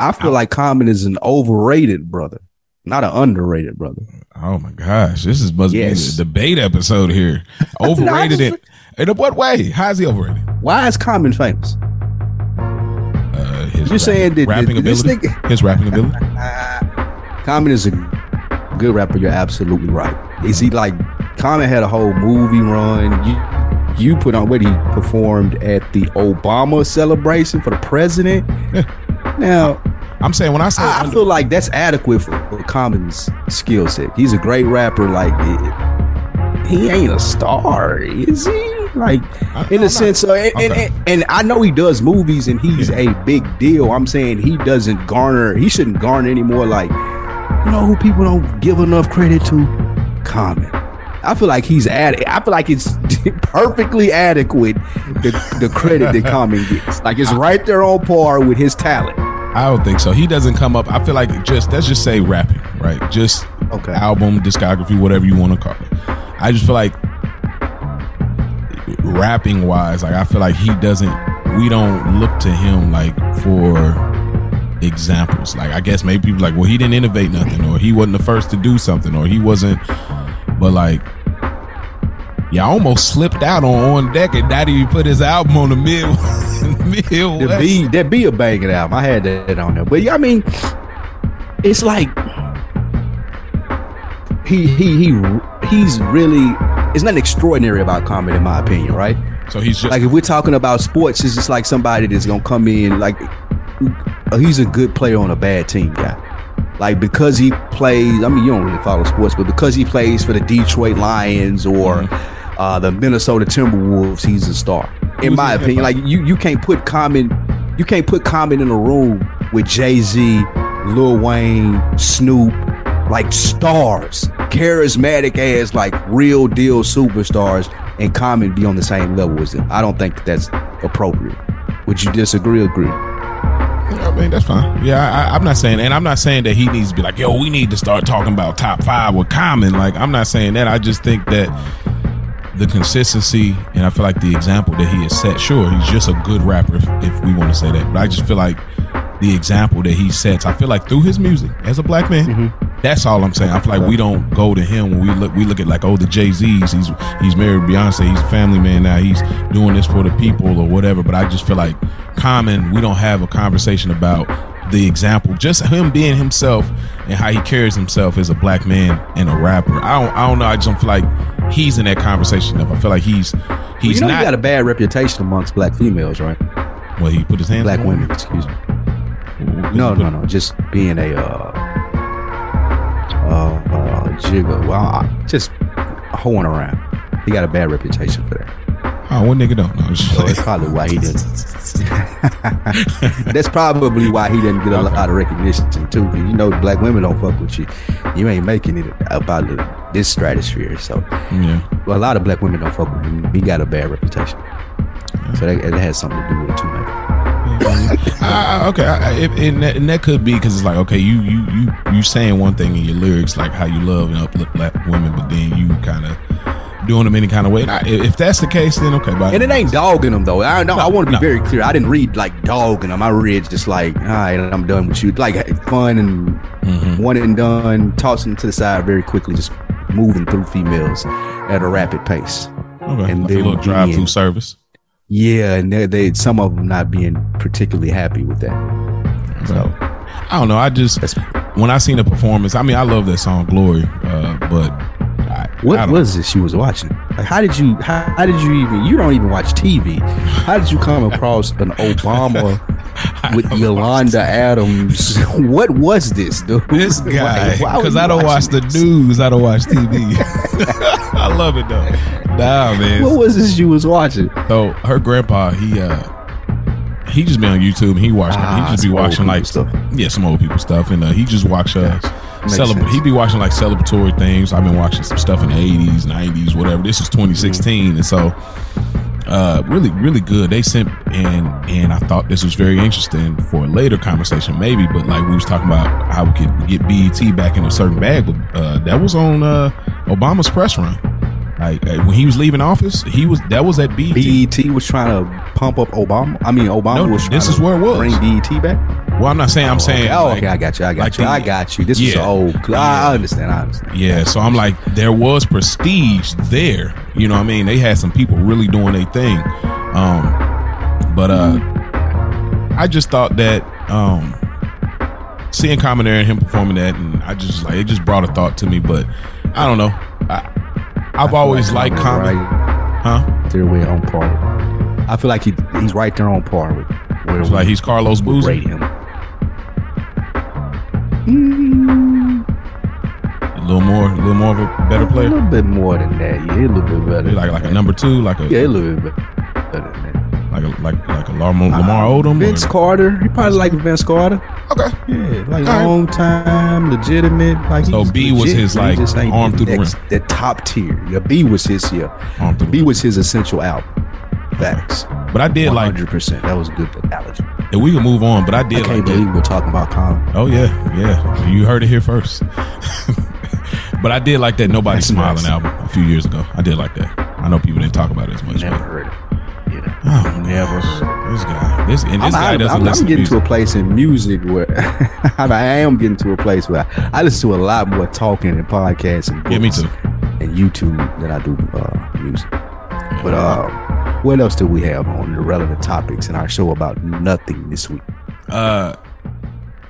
I feel like Common is an overrated brother, not an underrated brother. Oh my gosh, this is must Yes. be a debate episode here. Overrated just- in, in what way? How is he overrated? Why is Common famous? Uh, his You're saying that- rapping that ability, nigga- his rapping ability. Common is a good rapper. You're absolutely right. Is he like Common had a whole movie run? You you put on what he performed at the Obama celebration for the president. now I'm saying when I say I, I feel like that's adequate for, for Common's skill set. He's a great rapper. Like it- he ain't a star, is he? Like in a sense, so, and, Okay. and, and I know he does movies and he's a big deal. I'm saying he doesn't garner, he shouldn't garner any more like You know who people don't give enough credit to? Common. I feel like he's ad. I feel like it's perfectly adequate the, the credit that Common gets. Like it's right there on par with his talent. I don't think so. He doesn't come up. I feel like just let's just say rapping, right? Just Okay. album, discography, whatever you want to call it. I just feel like rapping wise, like I feel like he doesn't. We don't look to him like for examples. Like I guess maybe people like, well, he didn't innovate nothing, or he wasn't the first to do something, or he wasn't. But like, yeah, I almost slipped out on on deck and not even put his album on the mid mid. There be there be a banging album. I had that on there, but yeah, I mean, it's like he he he he's really. It's nothing extraordinary about Common, in my opinion, right? So he's just Like if we're talking about sports, it's just like somebody that's gonna come in like he's a good player on a bad team guy. Like because he plays, I mean you don't really follow sports, but because he plays for the Detroit Lions or uh, the Minnesota Timberwolves, he's a star. In Who's my opinion, like you you can't put Common, you can't put Common in a room with Jay Z, Lil Wayne, Snoop, like stars, charismatic as like real deal superstars, and Common be on the same level as them. I don't think that's appropriate. Would you disagree or agree? I mean, that's fine. Yeah, I, I'm not saying, and I'm not saying that he needs to be like, yo, we need to start talking about top five with Common. Like, I'm not saying that. I just think that the consistency, and I feel like the example that he has set. Sure, he's just a good rapper, if, if we want to say that. But I just feel like the example that he sets. I feel like through his music, as a black man, mm-hmm. that's all I'm saying. I feel like we don't go to him when we look. We look at like, oh, the Jay Z's. He's he's married Beyonce. He's a family man now. He's doing this for the people or whatever. But I just feel like Common. We don't have a conversation about the example. Just him being himself and how he carries himself as a black man and a rapper. I don't. I don't know. I just don't feel like he's in that conversation enough. I feel like he's he's you know not. he got a bad reputation amongst black females, right? well, he put his hands. Black women, excuse me. No, no, no. Just being a uh, uh, uh jigger. Well, I, just hoeing around. He got a bad reputation for that. Oh, what nigga don't know? It's So it's probably why he didn't. That's probably why he didn't get a lot of recognition too. You know, black women don't fuck with you. You ain't making it about the, this stratosphere. So yeah. well, a lot of black women don't fuck with him. He got a bad reputation. So that, it has something to do with it too, maybe. Uh, okay, I, I- it, and, that, and that could be because it's like okay, you you you you saying one thing in your lyrics like how you love and uplift black women, but then you kind of doing them any kind of way. And I, if that's the case, then okay, but And it ain't dogging them though. I know. I want to be no. very clear. I didn't read like dogging them. I read just like, all right, I'm done with you. Like fun and Mm-hmm. one and done, tossing to the side very quickly, just moving through females at a rapid pace. okay, and like a then little drive through service. Yeah, and they, they some of them not being particularly happy with that. So I don't know. I just when I seen the performance, I mean, I love that song "Glory," uh, but I, I what don't- was this you was watching? Like, how did you? How, how did you even? You don't even watch TV. How did you come across an Obama with Yolanda Adams? What was this, dude? This guy, Why- why were because I don't watch watching the news. I don't watch TV. I love it though. Nah, man. What was this you was watching? So her grandpa, he uh he just be on YouTube and he watch Ah, he just be watching like stuff. yeah some old people stuff and uh, he just watch uh Makes celebra- sense. he be watching like celebratory things. I've been watching some stuff in the eighties, nineties, whatever. This is 2016 and so uh really really good. They sent and and I thought this was very interesting for a later conversation maybe, but like we was talking about how we could get BET back in a certain bag, but uh that was on uh Obama's press run. Like when he was leaving office, he was that was at BET. BET was trying to pump up Obama. I mean, Obama No, was. this is to where it was. Bring BET back. Well, I'm not saying. I'm saying. Okay. Oh, like- okay. I got you. I got like you. the- I got you. This was Yeah. old. I, Yeah. I understand. I understand. Yeah, so I'm like, there was prestige there. You know what I mean? They had some people really doing their thing. Um, but uh, I just thought that um, seeing Common Air and him performing that, and I just like it just brought a thought to me. But I don't know. I, I've always liked Common, Right huh? there, we're on par. I feel like he he's right there on par with where It's we like he's Carlos would Boozer. rate him. A little more, a little more of a better player. A little bit more than that. Yeah, a little bit better. Like like a number two, like a Yeah, a little bit better than that. Like a like like a Lamar, Lamar uh, Odom. Vince or- Carter. He probably like Vince Carter. Okay. Yeah, like All right. long time, legitimate. Like So he's B was his, but like, just ain't arm through the next- The top tier. Yeah, B was his. Yeah, Arm through B was his essential album. Facts. But I did One like hundred percent. That was a good analogy. and we can move on. But I I did can't like believe that. we're talking about comedy. Oh yeah, yeah. You heard it here first. but I did like that Nobody That's Smiling nice. album a few years ago. I did like that. I know people didn't talk about it as much. Never Oh, Never. This guy, this and this I'm, guy I'm- doesn't I'm- I'm getting to to a place in music where I am getting to a place where I listen to a lot more talking and podcasts and Yeah, me too. and YouTube than I do uh, music. But uh, what else do we have on the relevant topics in our show about nothing this week? Uh,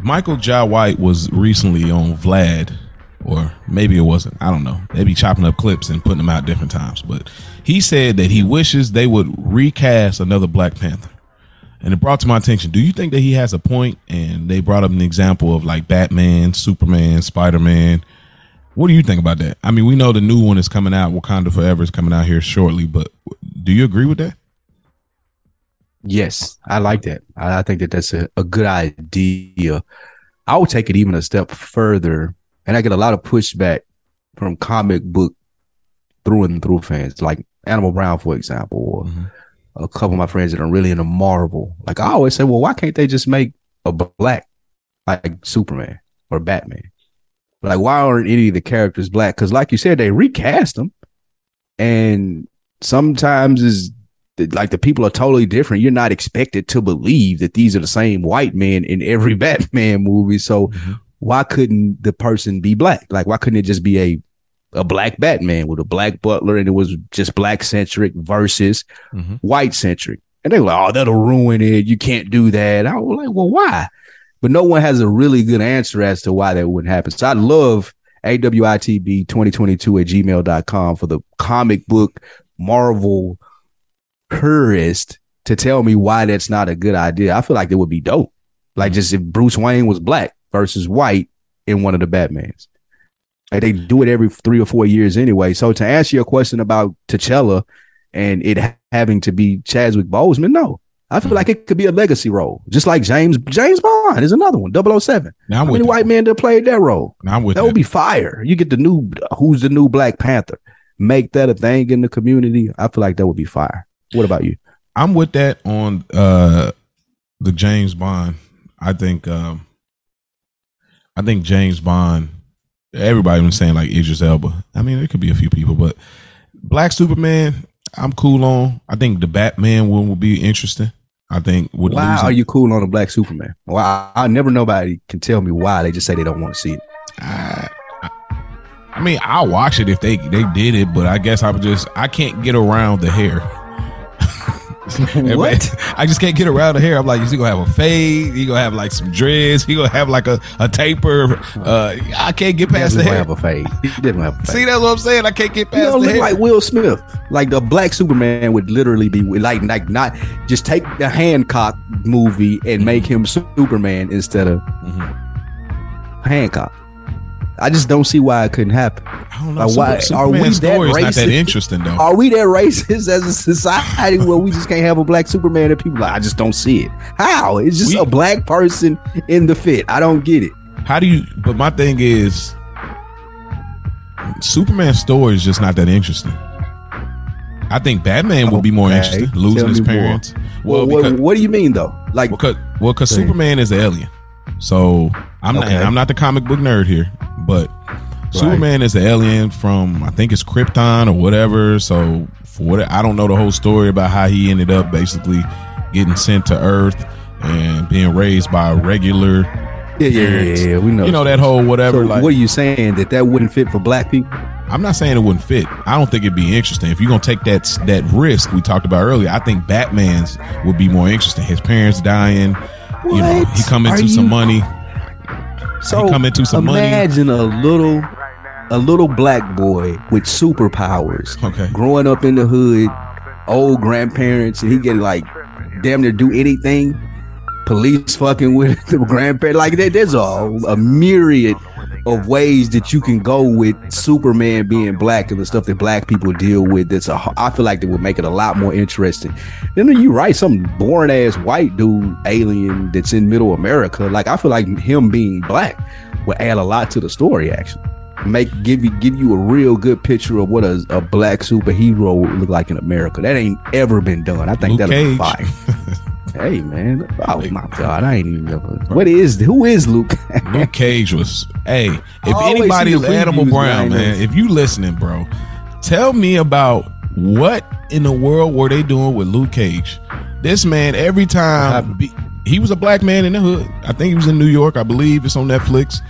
Michael Jai White was recently on Vlad, or maybe it wasn't. I don't know. They be chopping up clips and putting them out different times. But he said that he wishes they would recast another Black Panther. And it brought to my attention. Do you think that he has a point? And they brought up an example of like Batman, Superman, Spider Man. What do you think about that? I mean, we know the new one is coming out. Wakanda Forever is coming out here shortly. But do you agree with that? Yes, I like that. I, think that that's a, a good idea. I would take it even a step further, and I get a lot of pushback from comic book through and through fans, like Animal Brown, for example, or Mhm. a couple of my friends that are really into Marvel. Like I always say, well, why can't they just make a black like Superman or Batman? Like, why aren't any of the characters black? Because, like you said, they recast them, and sometimes is like the people are totally different. You're not expected to believe that these are the same white men in every Batman movie. So Mhm. Why couldn't the person be black? Like, why couldn't it just be a a black Batman with a black butler and it was just black centric versus Mhm. white centric? And they were like, oh, that'll ruin it. You can't do that. I was like, well, why? But no one has a really good answer as to why that wouldn't happen. So I love AWITB2022 at gmail.com for the comic book Marvel purist to tell me why that's not a good idea. I feel like it would be dope. Like just if Bruce Wayne was black versus white in one of the Batmans. Like they do it every three or four years anyway. So to answer your question about T'Challa and it ha- having to be Chadwick Boseman, no. I feel like it could be a legacy role, just like James James Bond is another one, 007. Now I'm How many white men that played that role? Now I'm with That that. would be fire. You get the new who's the new Black Panther. Make that a thing in the community. I feel like that would be fire. What about you? I'm with that on uh the James Bond. I think um I think James Bond everybody was saying like Idris Elba. I mean, it could be a few people, but Black Superman, I'm cool on. I think the Batman one will be interesting. I think with Why losing, are you cool on a black Superman? Well, I, I never nobody can tell me why. They just say they don't want to see it. I, I- I mean, I'll watch it if they they did it, but I guess I'm just I can't get around the hair. What? I just can't get around the hair. I'm like, is he gonna have a fade? He gonna have like some dreads? He gonna have like a, a taper? Uh, I can't get past doesn't the hair. have a fade. He didn't have a fade. See, that's what I'm saying. I can't get you past don't the look hair. like Will Smith. Like the black Superman would literally be like, like not just take the Hancock movie and make him Superman instead of Mhm. Hancock. I just don't see why it couldn't happen. I don't know. Like, why- are we that is not that racist? interesting though. Are we that racist as a society where we just can't have a black Superman and people like I just don't see it? How? It's just We- a black person in the fit. I don't get it. How do you? But my thing is, Superman's story is just not that interesting. I think Batman would be more Okay. interesting, losing his me more. parents. Well, Well, what, because what do you mean though? Like well, cause, well, 'cause Superman is an alien. So I'm Okay. not. I'm not the comic book nerd here, but Superman is an alien from I think it's Krypton or whatever. So for what I don't know the whole story about how he ended up basically getting sent to Earth and being raised by a regular. yeah, yeah, yeah, parents. yeah, yeah, we know. You know that whole So whatever. like what are you saying that that wouldn't fit for black people? I'm not saying it wouldn't fit. I don't think it'd be interesting. If you're gonna take that that risk we talked about earlier, I think Batman's would be more interesting. His parents dying, you know, he come into some money. So come into some money. imagine a little a little black boy with superpowers Okay. growing up in the hood, old grandparents, and he can like damn near do anything. Police fucking with the grandparents, like there, there's a, a myriad of ways that you can go with Superman being black and the stuff that black people deal with. That's a, I feel like that would make it a lot more interesting. Then you write some boring ass white dude alien that's in Middle America. Like I feel like him being black would add a lot to the story. Actually, make give you give you a real good picture of what a, a black superhero would look like in America. That ain't ever been done. I think Luke that'll be Cage. fire. hey man, oh my god, I ain't even never. What is who is Luke? Luke Cage was. Hey, if anybody's Animal Brown, man. man, if you listening, bro, tell me about what in the world were they doing with Luke Cage? This man, every time be, he was a black man in the hood. I think he was in New York. I believe it's on Netflix.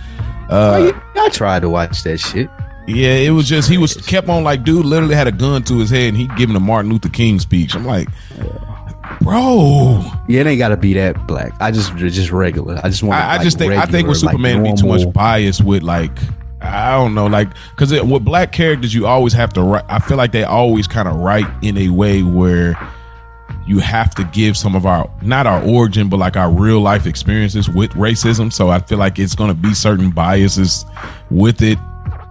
Uh, Oh, I tried to watch that shit. yeah, it was just he was kept on like dude literally had a gun to his head and he giving a Martin Luther King speech. I'm like, bro. Yeah, it ain't got to be that black. I just just regular. I just want. I, I just think I think with Superman be too much bias with like I don't know like because with black characters you always have to write. I feel like they always kind of write in a way where you have to give some of our not our origin but like our real life experiences with racism. So I feel like it's going to be certain biases with it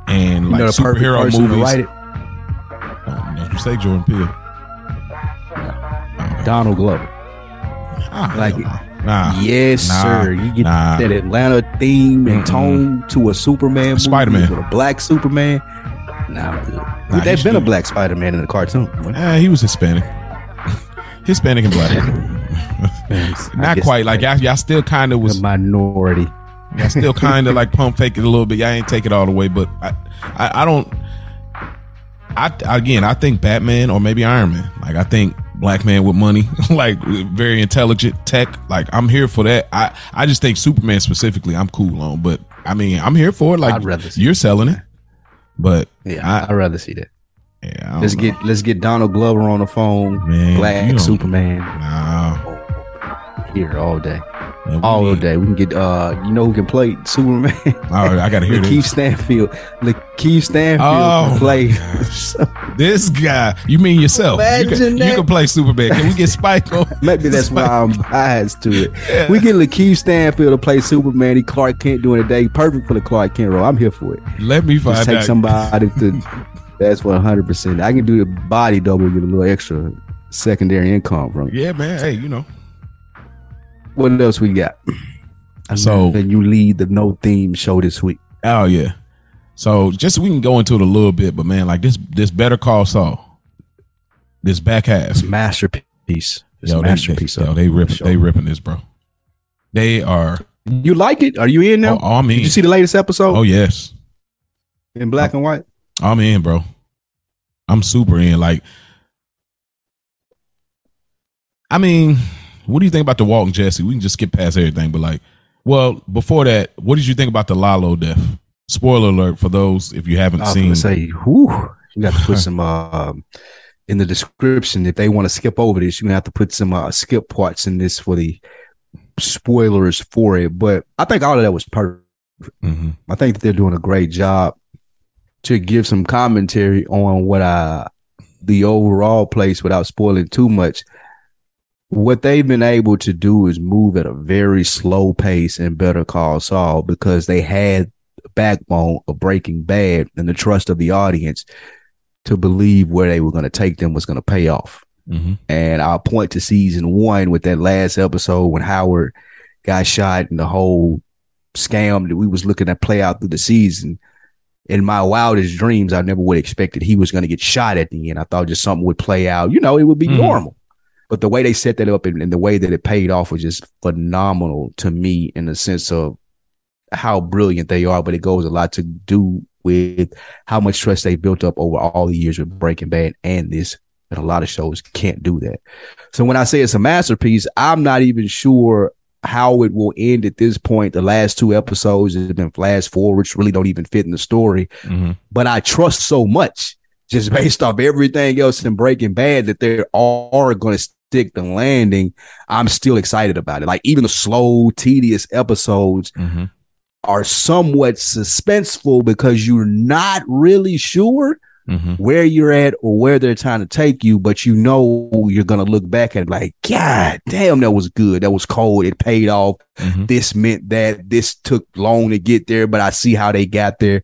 and You like superhero movies. Oh, don't you say Jordan Peele? Donald Glover. Ah, Like, nah. Nah. yes, Nah. sir. You get Nah. that Atlanta theme and Mm-mm. tone to a Superman movie Spider-Man. with a black Superman. Nah, I'm good. Nah, There's been a black Spider Man in the cartoon. Eh, he was Hispanic. Hispanic and black. Not quite. Like y'all, y'all still kind of was a minority. Y'all still kind of like pump fake it a little bit. Y'all ain't take it all the way, but I, I, I don't. I again, I think Batman or maybe Iron Man. Like I think black man with money, like very intelligent tech. Like I'm here for that. I, I just think Superman specifically, I'm cool on. But I mean, I'm here for it. Like I'd rather you're selling it, but Yeah, I- I'd rather see that. yeah, Let's know. get let's get Donald Glover on the phone. Man, black Superman Nah, here all day, man, all need- day. We can get uh, you know who can play Superman? All right, I gotta hear Lakeith this. Stanfield. Lakeith Stanfield Oh, can play. This guy, you mean yourself? You Imagine can, you can play Superman. Can we get Spike on? Maybe that's why I'm biased to it. We get Lakeith Stanfield to play Superman. He Clark Kent doing a day. Perfect for the Clark Kent role. I'm here for it. Let me Just take out. somebody to. That's 100. percent I can do the body double, get a little extra secondary income from it. Yeah, man. Hey, you know. What else we got? So- then you lead the no theme show this week. Oh yeah. So just we can go into it a little bit, but man, like this this Better Call Saul, this back half, It's masterpiece. It's yo, a they, masterpiece. they, yo, they a ripping show. they ripping this, bro. They are. You like it? Are you in now? Oh, I'm in. Did you see the latest episode Oh yes, in black and white? I'm in, bro. I'm super in. Like, I mean, what do you think about the Walt and Jesse? We can just skip past everything, but like, well, before that, what did you think about the Lalo death? Spoiler alert for those if you haven't I was seen. gonna say, whew, you got to put some uh, in the description if they want to skip over this. You're gonna have to put some uh, skip parts in this for the spoilers for it. But I think all of that was perfect. Mhm. I think that they're doing a great job to give some commentary on what I the overall place without spoiling too much. What they've been able to do is move at a very slow pace and Better Call Saul because they had the backbone of Breaking Bad and the trust of the audience to believe where they were going to take them was going to pay off. Mhm. And I'll point to season one with that last episode when Howard got shot and the whole scam that we was looking at play out through the season. In my wildest dreams, I never would have expected he was going to get shot at the end. I thought just something would play out. You know, it would be Mhm. normal. But the way they set that up and, and the way that it paid off was just phenomenal to me in the sense of how brilliant they are. But it goes a lot to do with how much trust they built up over all the years with Breaking Bad and this. And a lot of shows can't do that. So when I say it's a masterpiece, I'm not even sure how it will end at this point. The last two episodes have been flash forwards, really don't even fit in the story. Mhm. But I trust so much just based off everything else in Breaking Bad that they are going to stick the landing. I'm still excited about it. Like even the slow, tedious episodes Mhm. are somewhat suspenseful because you're not really sure Mhm. where you're at or where they're trying to take you, but you know you're gonna look back at it like, God damn, that was good. That was cold. It paid off. Mhm. This meant that. This took long to get there, but I see how they got there.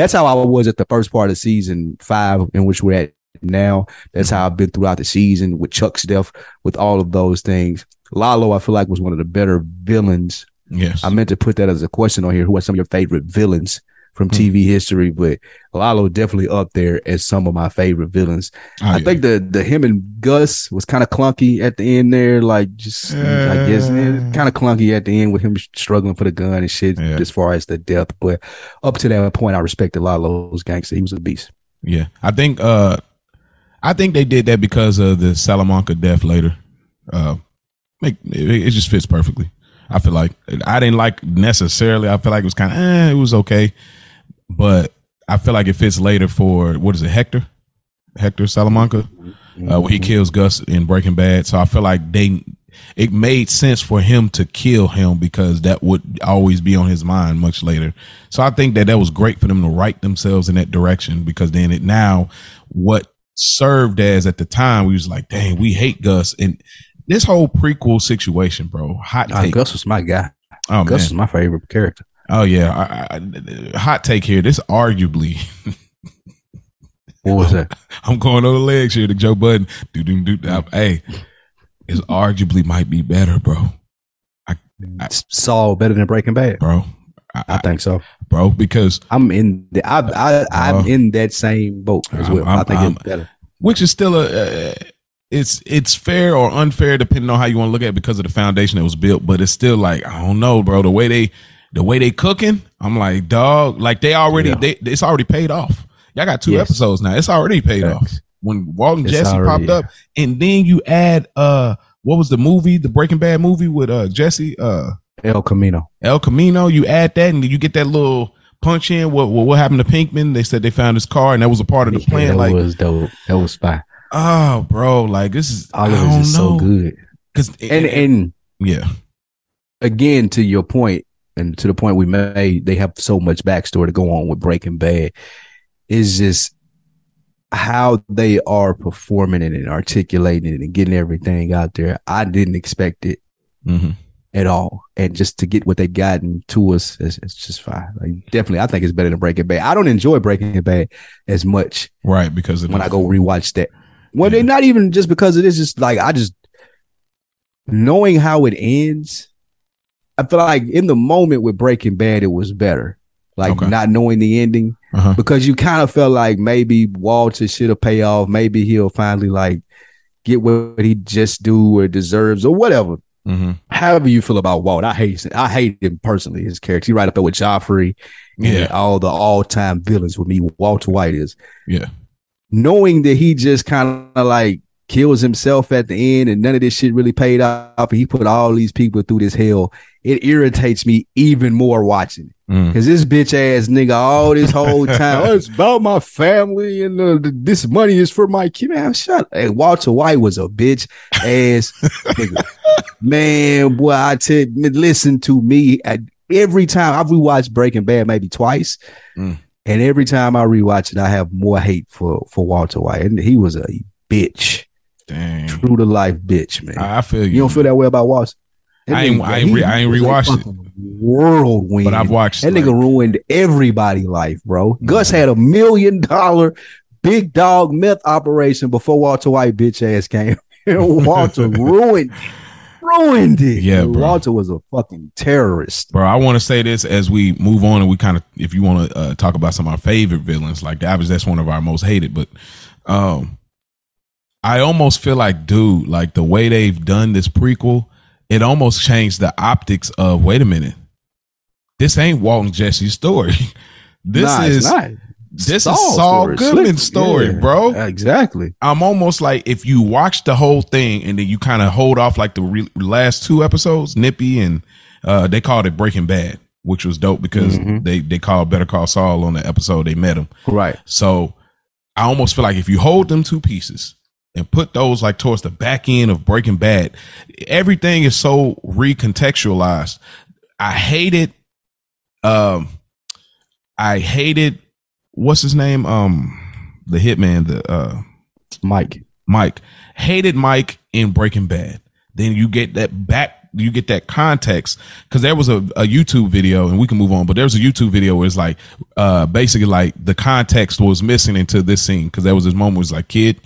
That's how I was at the first part of season five, in which we're at now. That's how I've been throughout the season with Chuck's death, with all of those things. Lalo, I feel like was one of the better villains Yes. I meant to put that as a question on here. Who are some of your favorite villains from Hmm. TV history? But Lalo definitely up there as some of my favorite villains. Oh, I yeah. think the the him and Gus was kind of clunky at the end there. Like just I guess Uh. kind of clunky at the end with him struggling for the gun and shit Yeah. as far as the death. But up to that point, I respected Lalo's gangster. He was a beast. Yeah, I think uh, I think they did that because of the Salamanca death later. Uh, make it, it just fits perfectly. I feel like I didn't like necessarily. I feel like it was kind of eh, it was okay, but I feel like it fits later for what is it, Hector, Hector Salamanca, uh, when he kills Gus in Breaking Bad. So I feel like they it made sense for him to kill him because that would always be on his mind much later. So I think that that was great for them to write themselves in that direction because then it now what served as at the time we was like, dang, we hate Gus and this whole prequel situation, bro. Hot. Gus was my guy. oh Gus man. is my favorite character. Oh yeah. I, I, hot take here. This arguably, What was that? I'm going on the legs here to Joe Budden. Do do do. Hey, is arguably might be better, bro. Saul better than Breaking Bad. Bro, I, I think so. bro, because I'm in the I I I'm Uh, in that same boat as well. I'm- i think I'm- it's better. which is still a uh, it's it's fair or unfair depending on how you want to look at it because of the foundation that was built but it's still like i don't know bro the way they the way they cooking i'm like dog like they already Yeah. they it's already paid off y'all got two Yes. episodes now it's already paid off Facts. when walt and It's jesse already- popped up and then you add uh what was the movie the breaking bad movie with uh jesse uh El Camino. el camino you add that and you get that little punch in what what, what happened to pinkman they said they found his car and that was a part of the Yeah, plan that like was dope. That was fine. Oh, bro, like this is All I of it is so know. good. Cause And and yeah, again, to your point, and to the point we made, they have so much backstory to go on with Breaking Bad. Is just how they are performing it and articulating it and getting everything out there. I didn't expect it hmm at all. And just to get what they gotten to us, it's, it's just fine. Like definitely, I think it's better than Breaking Bad. I don't enjoy Breaking Bad as much right. Because when I go rewatch that. Well, Yeah. they not even just because it is just like I just knowing how it ends. I feel like in the moment with Breaking Bad, it was better. Like Okay. not knowing the ending uh-huh. because you kind of felt like maybe Walter should have paid off. Maybe he'll finally like get what he just do or deserves or whatever. hmm However you feel about Walt, I hate I hate him personally. His character, he right up there with Joffrey and all the all time villains with me. Walter White is Yeah. knowing that he just kind of like kills himself at the end and none of this shit really paid off and he put all these people through this hell it irritates me even more watching it Mm. because this bitch ass nigga all this whole time oh, it's about my family and uh, this money is for my kid man shut up hey, walter white was a bitch ass nigga man boy i tell listen to me at, every time i've rewatched breaking bad maybe twice Mm. and every time I rewatch it, I have more hate for for Walter White, and he was a bitch, Dang. true to life bitch, man. I, I feel you. you don't feel that way about Walter? That I ain't- nigga, I ain't re- I ain't rewatched it. Whirlwind, but I've watched that like, nigga ruined everybody's life, bro. Gus Mhm. had a million dollar big dog meth operation before Walter White bitch ass came. Walter ruined ruined it. Yeah, bro. Walter was a fucking terrorist. Bro, I want to say this as we move on, and we kind of, if you want to uh, talk about some of our favorite villains, like obviously that's one of our most hated, but um, I almost feel like, dude, like the way they've done this prequel, it almost changed the optics of. Wait a minute, this ain't Walt and Jesse's story. this Nah, is this is Saul story. Goodman's story, yeah, bro. Exactly. I'm almost like if you watch the whole thing and then you kind of hold off like the re- last two episodes, Nippy and uh, they called it Breaking Bad, which was dope because Mhm. they they called Better Call Saul on the episode they met him. Right. So I almost feel like if you hold them two pieces and put those like towards the back end of Breaking Bad, everything is so recontextualized. I hated, um, I hated what's his name, um, the hitman, the uh, Mike. Mike hated Mike in Breaking Bad. Then you get that back, you get that context because there was a, a YouTube video, and we can move on. But there was a YouTube video where it's like, uh, basically like the context was missing into this scene because there was this moment where it's like, kid,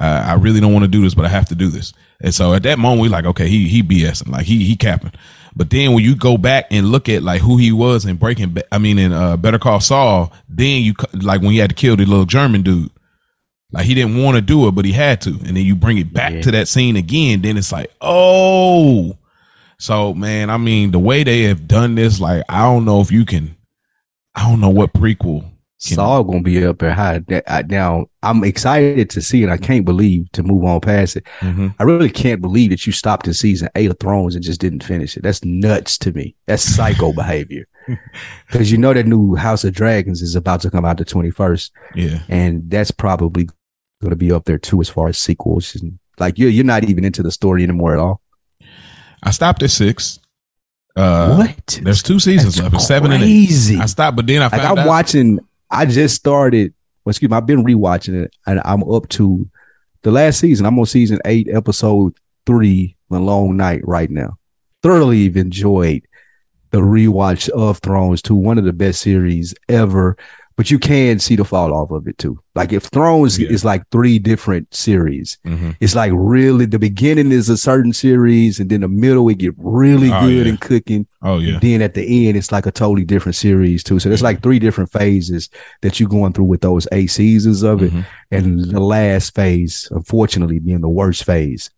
uh, I really don't want to do this, but I have to do this. And so at that moment, we're like, okay, he he BSing, like he he capping. But then when you go back and look at like who he was in Breaking, I mean in uh, Better Call Saul, then you like when he had to kill the little German dude. Like he didn't want to do it, but he had to. And then you bring it back Yeah. to that scene again. Then it's like, oh. So man, I mean, the way they have done this, like I don't know if you can. I don't know what prequel. Can- Saul gonna be up there high. Now I'm excited to see it. I can't believe to move on past it. Mhm. I really can't believe that you stopped in season eight of Thrones and just didn't finish it. That's nuts to me. That's psycho behavior. Because you know that new House of Dragons is about to come out the 21st, Yeah, and that's probably going to be up there too as far as sequels. And like you're you're not even into the story anymore at all. I stopped at six. Uh, what? There's two seasons That's left. It's seven and eight. I stopped, but then I like I'm out. watching. I just started. Well, excuse me. I've been rewatching it, and I'm up to the last season. I'm on season eight, episode three, "The Long Night" right now. Thoroughly enjoyed the rewatch of Thrones To One of the best series ever. But you can see the fall off of it too. Like if Thrones Yeah. is like three different series, Mhm. it's like really the beginning is a certain series, and then the middle it get really Oh, good yeah. and cooking. Oh yeah, And then at the end, it's like a totally different series too. So there's like three different phases that you're going through with those eight seasons of it. Mhm. And the last phase, unfortunately, being the worst phase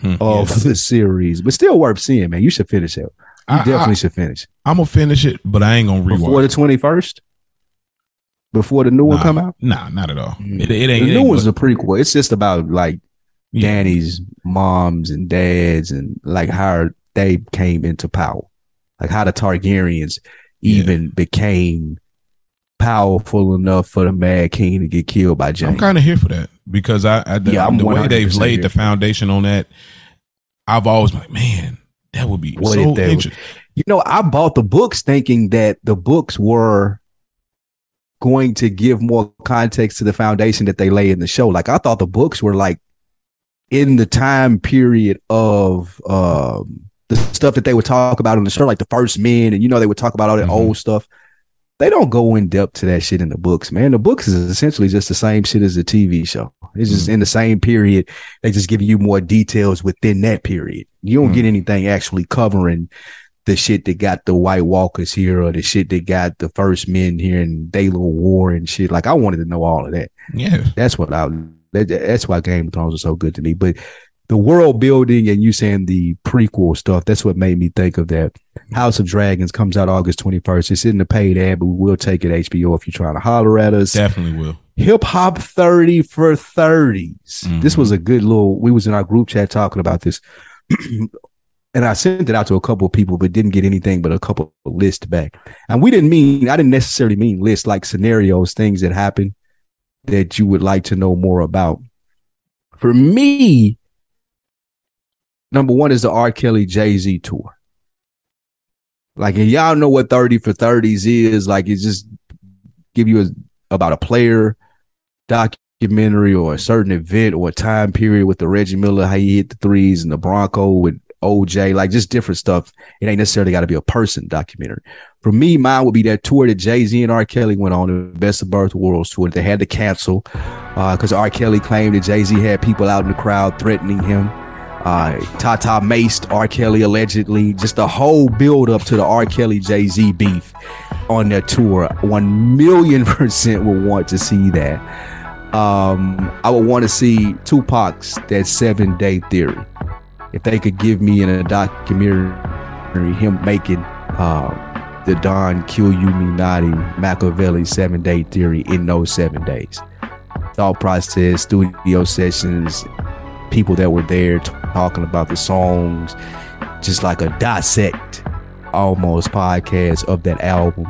Hmm. of Yeah. the series, but still worth seeing, man. You should finish it. You I- definitely I, should finish I'm gonna finish it, but I ain't gonna before rewatch. the 21st, before the new one come out. Nah, not at all. Mm. It, it ain't. the it new ain't one's good. a prequel. It's just about like Yeah. Danny's moms and dads and like how they came into power, like how the Targaryens Yeah. even became powerful enough for the Mad King to get killed by Jaime. I'm kind of here for that because I, I the, Yeah, I'm the way they've laid the foundation on that, I've always been like, man, that would be What so interesting. you know, I bought the books thinking that the books were going to give more context to the foundation that they lay in the show. Like I thought the books were like in the time period of um the stuff that they would talk about on the show, like the first men, and you know they would talk about all that Mhm. old stuff. They don't go in depth to that shit in the books, man. The books is essentially just the same shit as the TV show. It's just in the same period. They just give you more details within that period. You don't Mhm. get anything actually covering the shit that got the White Walkers here or the shit that got the first men here and Day Little War and shit. Like I wanted to know all of that. Yeah, That's what I. That, that's why Game of Thrones was so good to me. But the world building and you saying the prequel stuff, that's what made me think of that. House of Dragons comes out August 21st. It's in the paid ad, but we will take it HBO if you're trying to holler at us. definitely will. Hip hop 30 for 30s. Mhm. This was a good little, we was in our group chat talking about this. and I sent it out to a couple of people, but didn't get anything but a couple of lists back. And we didn't mean, I didn't necessarily mean lists like scenarios, things that happen that you would like to know more about. For me, number one is the R. Kelly Jay Z tour. Like, and y'all know what 30 for 30s is. Like, it's just give you a, about a player documentary or a certain event or a time period with the Reggie Miller, how he hit the threes and the Bronco with OJ, like just different stuff. It ain't necessarily got to be a person documentary. For me, mine would be that tour that Jay Z and R. Kelly went on, the Best of Both Worlds tour. that They had to cancel because R. Kelly claimed that Jay Z had people out in the crowd threatening him. Uh, Tata maced R. Kelly allegedly. Just the whole build up to the R. Kelly Jay Z beef on their tour. One million percent would want to see that. Um, I would want to see Tupac's that seven day theory. If they could give me in a documentary him making uh, the Don Killuminati Machiavelli seven day theory in those seven days. Thought process, studio sessions, people that were there t- talking about the songs, just like a dissect almost podcast of that album,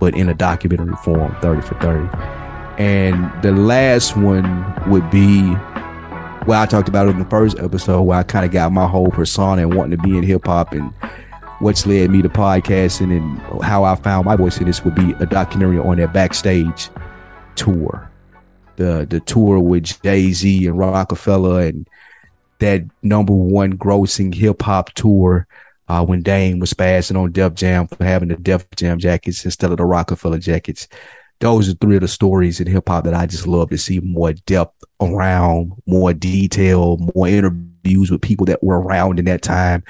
but in a documentary form, 30 for 30. And the last one would be well, I talked about it in the first episode where I kind of got my whole persona and wanting to be in hip hop and what's led me to podcasting and how I found my voice in this would be a documentary on that backstage tour. the the tour with Jay Z and Rockefeller and that number one grossing hip hop tour uh, when Dame was passing on Def Jam for having the Def Jam jackets instead of the Rockefeller jackets. Those are three of the stories in hip hop that I just love to see more depth around, more detail, more interviews with people that were around in that time.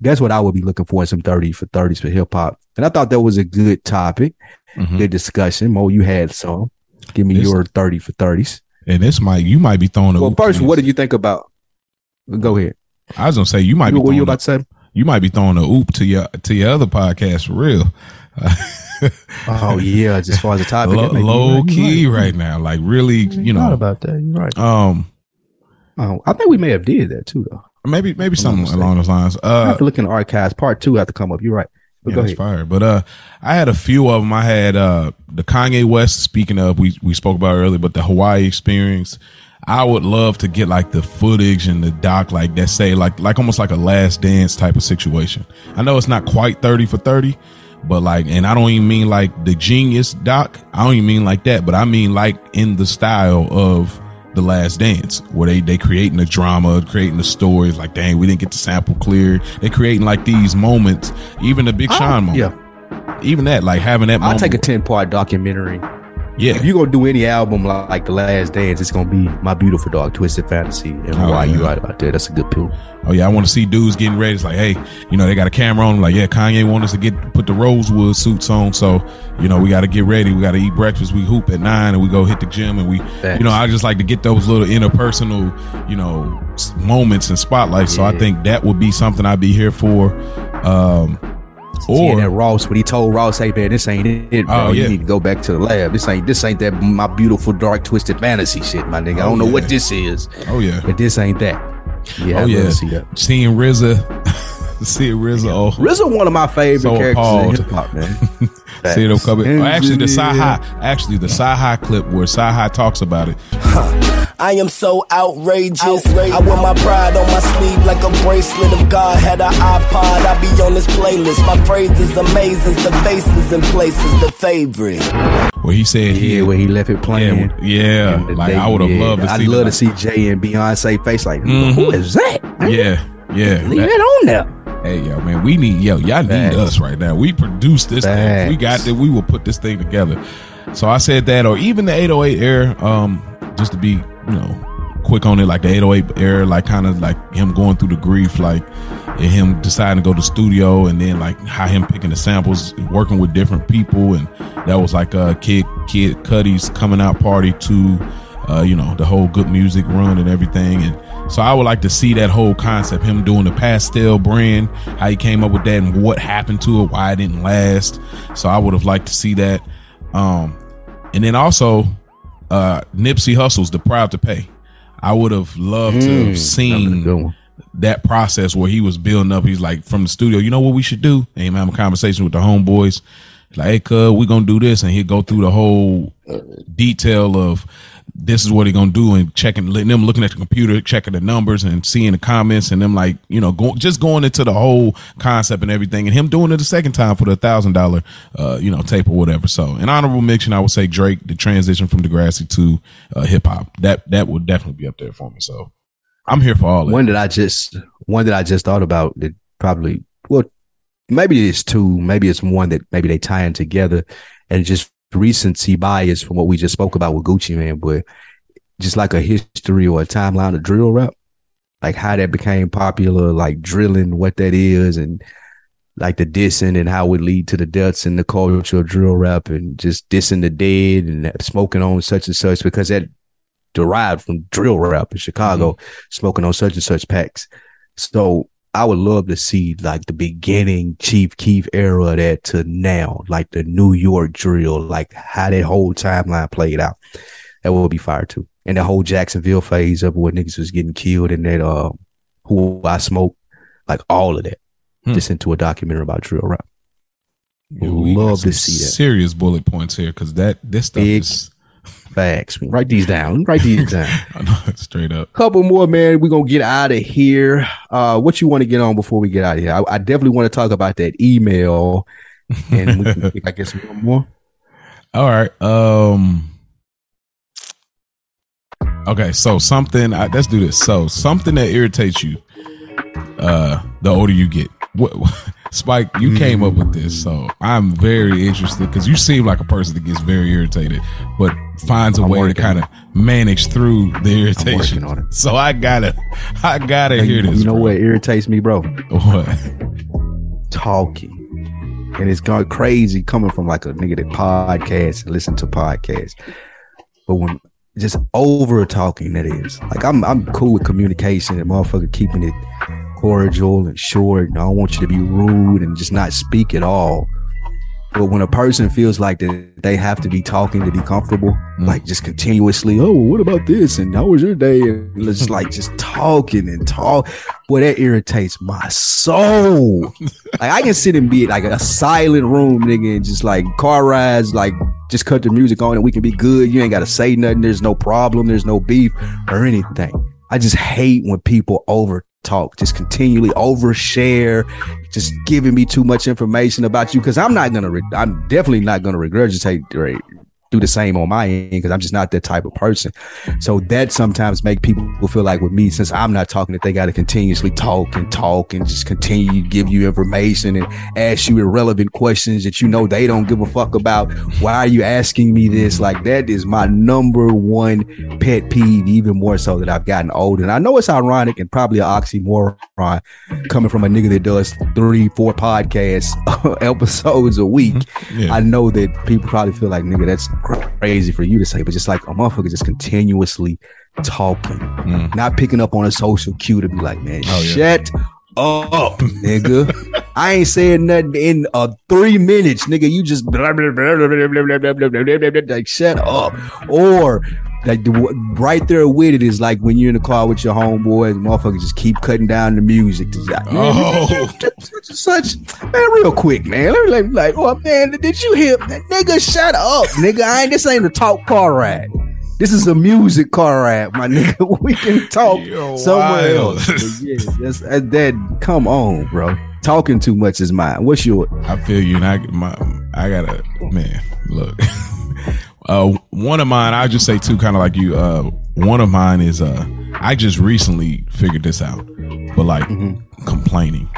That's what I would be looking for in some 30 for 30s for hip hop. And I thought that was a good topic, Mhm. good discussion. Mo, you had some. Give me This- your 30 for 30s. And this might you might be throwing. a Well, first, what did you think about? Go ahead. I was gonna say you might be What were you throwing. about a- to say? you might be throwing a oop to your to your other podcast for real. Oh yeah, as far as the topic, low, that may be low right. key You're right now, like really, you You're know. about that. You're right. Um, Oh, I think we may have did that too, though. maybe maybe I'm something along those lines. I Uh, have to look in the archives. Part two have to come up. You're right. But yeah, go that's ahead. fire. But uh, I had a few of them. I had uh the Kanye West. Speaking of, we we spoke about earlier, but the Hawaii experience. I would love to get like the footage and the doc like that say like like almost like a last dance type of situation. I know it's not quite 30 for 30, but like and I don't even mean like the genius doc. I don't even mean like that, but I mean like in the style of the last dance where they they creating the drama creating the stories like dang we didn't get the sample clear. They creating like these moments even the big uh-huh. sean moment. Yeah, even that like having that I'll moment take a ten part documentary. Yeah If you're gonna do any album like, like The Last Dance, it's gonna be My Beautiful Dark, Twisted Fantasy, and Oh, why yeah. you right about that. That's a good pill. Oh yeah, I want to see dudes getting ready. It's like, hey, you know, they got a camera on. Like, yeah, Kanye want us to get put the rosewood suits on. So, you know, we got to get ready. We got to eat breakfast. We hoop at nine, and we go hit the gym, and we, Facts. you know, I just like to get those little interpersonal, you know, moments and spotlights. So I think that would be something I'd be here for. Um, Seeing that or Ross when he told Ross, "Hey man, this ain't it, bro. Oh, You need to go back to the lab. This ain't this ain't that my beautiful dark twisted fantasy shit, my nigga. I Oh, don't know yeah. what this is, oh yeah, but this ain't that." Yeah, Oh, I'd yeah. see that. seeing RZA, seeing RZA. Oh, RZA, one of my favorite So characters appalled. in hip hop, man. See them coming. Oh, actually, the. CyHi, actually the CyHi clip where CyHi talks about it. I am so outrageous. I wear my pride on my sleeve like a bracelet. If God had an iPod, I'd be on this playlist. My phrases, amazing, the faces and places, the favorite. Where he said, he, Yeah, where he left it playing. yeah, yeah. Like day- I would have yeah, loved to see. I'd love the- to see Jay and Beyonce face like, Mhm. who is that? Yeah, yeah. Leave That- that on there. hey, yo, man, we need yo, y'all need Facts. us right now. We produce this thing. We got Facts. that. We will put this thing together. So I said that, or even the 808 air, um, just to be, you know, quick on it, like the 808 air, like kind of like him going through the grief, like him deciding to go to studio, and then like how him picking the samples, working with different people, and that was like a kid, kid Cudi's coming out party to, uh, you know, the whole good music run and everything, and so I would like to see that whole concept, him doing the Pastelle brand, how he came up with that, and what happened to it, why it didn't last. So I would have liked to see that. Um, and then also, uh, Nipsey Hussle's "The Proud to Pay." I would have loved to have a seen that process where he was building up. He's like from the studio. You know what we should do? And having a conversation with the homeboys. Like, hey, cuz, we gonna do this, and he'd go through the whole detail of this is what he gonna do, and checking, letting them looking at the computer, checking the numbers, and seeing the comments, and them like, you know, go, just going into the whole concept and everything, and him doing it the second time for the thousand dollar, uh, you know, tape or whatever. So, an honorable mention, I would say Drake, the transition from Degrassi to uh, hip hop. That that would definitely be up there for me. So, I'm here for all. One that I just one that I just thought about that probably well maybe it's two, maybe it's one that maybe they tie in together and just recency bias from what we just spoke about with Gucci Mane, but just like a history or a timeline of drill rap, like how that became popular, like drilling, what that is, and like the dissing and how it lead to the deaths and the culture of drill rap and just dissing the dead and smoking on such and such because that derived from drill rap in Chicago, mm-hmm. smoking on such and such packs. So I would love to see like the beginning Chief Keef era that to now, like the New York drill, like how that whole timeline played out. That would be fire too. And the whole Jacksonville phase of where niggas was getting killed and that uh who I smoke, like all of that. Hmm. Just into a documentary about drill rap. Yeah, Would love to see that. Serious bullet points here because that this stuff Big. is Facts. Write these down. Write these down. I know, straight up. couple more, man. We're gonna get out of here. Uh, what you want to get on before we get out of here? I, I definitely want to talk about that email, and we can, I guess one more. All right. Um Okay, so something. I, let's do this. So something that irritates you, uh, the older you get. What, Spike, you came up with this, so mm. I'm very interested because you seem like a person that gets very irritated, but finds a I'm way to kind of manage through the irritation. on it. So I gotta, I gotta hear you, this. you know bro. what irritates me, bro? What? Talking. And it's gone crazy coming from like a nigga that podcasts and listen to podcasts. But when just over talking that is. Like I'm I'm cool with communication and motherfucker keeping it cordial and short. And I don't want you to be rude and just not speak at all. But when a person feels like that they have to be talking to be comfortable, mm. like just continuously, oh, what about this? And how was your day? And just like just talking and talk. Boy, that irritates my soul. like I can sit and be like a silent room, nigga, and just like car rides, like just cut the music on and we can be good. You ain't gotta say nothing. There's no problem. There's no beef or anything. I just hate when people over talk, just continually overshare, just giving me too much information about you. Cause I'm not gonna, re- I'm definitely not gonna regurgitate do the same on my end because I'm just not that type of person. So that sometimes make people feel like with me, since I'm not talking, that they got to continuously talk and talk and just continue to give you information and ask you irrelevant questions that you know they don't give a fuck about. Why are you asking me this? Like that is my number one pet peeve, even more so that I've gotten older. And I know it's ironic and probably an oxymoron coming from a nigga that does three, four podcasts episodes a week. Mm-hmm. Yeah. I know that people probably feel like, nigga, that's crazy for you to say, but just like a motherfucker just continuously talking, Mm. not picking up on a social cue to be like, man, Oh, yeah. shut up, nigga. I ain't saying nothing in uh three minutes, nigga. You just blah, blah, blah, blah, blah, blah, blah, blah, blah, blah, blah, blah, like shut up. Or like the, right there with it is like when you're in the car with your homeboys, motherfuckers just keep cutting down the music. Like, Oh. such such, man, real quick, man. Let me like, like, oh man, did you hear, that nigga? Shut up, nigga. I ain't this ain't a talk car ride. This is a music car ride, my nigga. We can talk You're somewhere wild. else. Yeah, that's that. Come on, bro. Talking too much is mine. What's your? I feel you, and I my I gotta man. Look, uh, one of mine. I just say too, kind of like you. Uh, one of mine is uh, I just recently figured this out, but like Mm-hmm. complaining.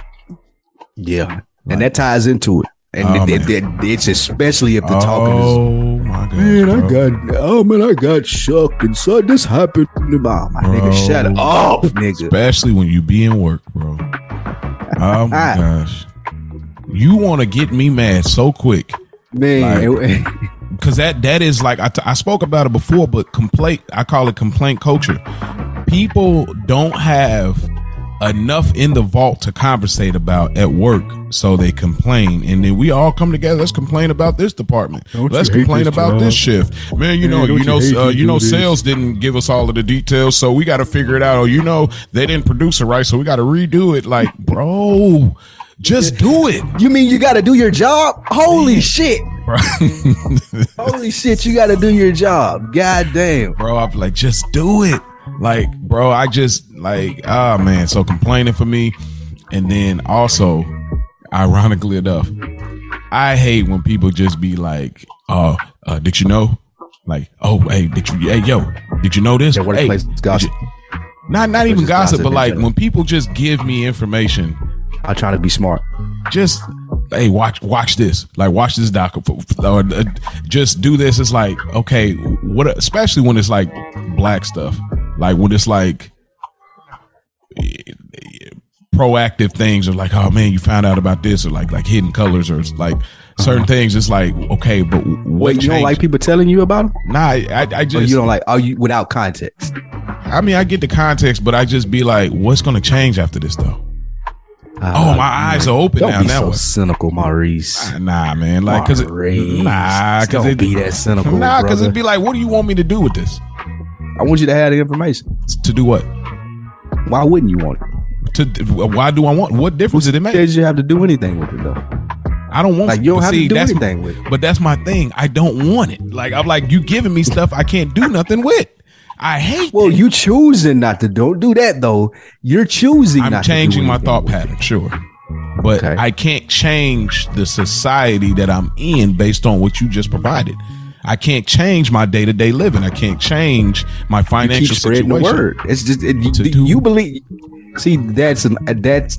Yeah, and that ties into it. And Oh, it, it- it- it's especially if the talking is. Oh my god, Man, I got oh man, I got shocked and so this happened to me. Oh, my nigga, shut Bro. up, nigga. especially when you be in work, bro. Oh my gosh, you want to get me mad so quick. Man, because that that is like I, t- I spoke about it before but complaint i call it complaint culture. People don't have enough in the vault to conversate about at work so they complain. And then we all come together let's complain about this department. Don't let's complain this about job? this shift. Man you Man, know you you know hate uh, you you know do this? sales didn't give us all of the details so we got to figure it out. Or you know they didn't produce it right so we got to redo it. Like bro just do it you mean you got to do your job? Holy shit! bro. Holy shit! You got to do your job. God damn. bro. I'm like, just do it. Like, bro, I just like, ah, man. So complaining for me, and then also, ironically enough, I hate when people just be like, "Uh, uh did you know?" Like, "Oh, hey, did you? Hey, yo, did you know this?" Yeah, workplace hey, gossip. you-" Not, not even gossip, gossip but like when people just give me information I'm trying to be smart. just hey watch watch this like watch this doc or uh, just do this it's like okay what especially when it's like black stuff like when it's like proactive things or like oh man you found out about this or like like hidden colors or like certain things it's like okay but what Uh-huh. Wait, you don't like people telling you about them? nah I, I, I Or just you don't like? Are you without context? I mean I get the context but I just be like what's gonna change after this though oh my eyes are open Uh, Don't now be now so what? cynical, Maurice. Nah, man. Like, cause it, nah, cause don't it, be that cynical. nah, cause it'd be like, what do you want me to do with this? I want you to have the information. To do what? Why wouldn't you want it? To why do I want? What difference did it make? Says you have to do anything with it though. I don't want. Like you don't have see, to do anything with it. But that's my thing. I don't want it. Like I'm like you giving me stuff I can't do nothing with. I hate. Well, that. you choosing not to don't do that though. You're choosing. I'm not to do changing my thought pattern, sure. But Okay. I can't change the society that I'm in based on what you just provided. I can't change my day to day living. I can't change my You financial spreading situation. the word. It's just it, you, do- you believe. See, that's an, that's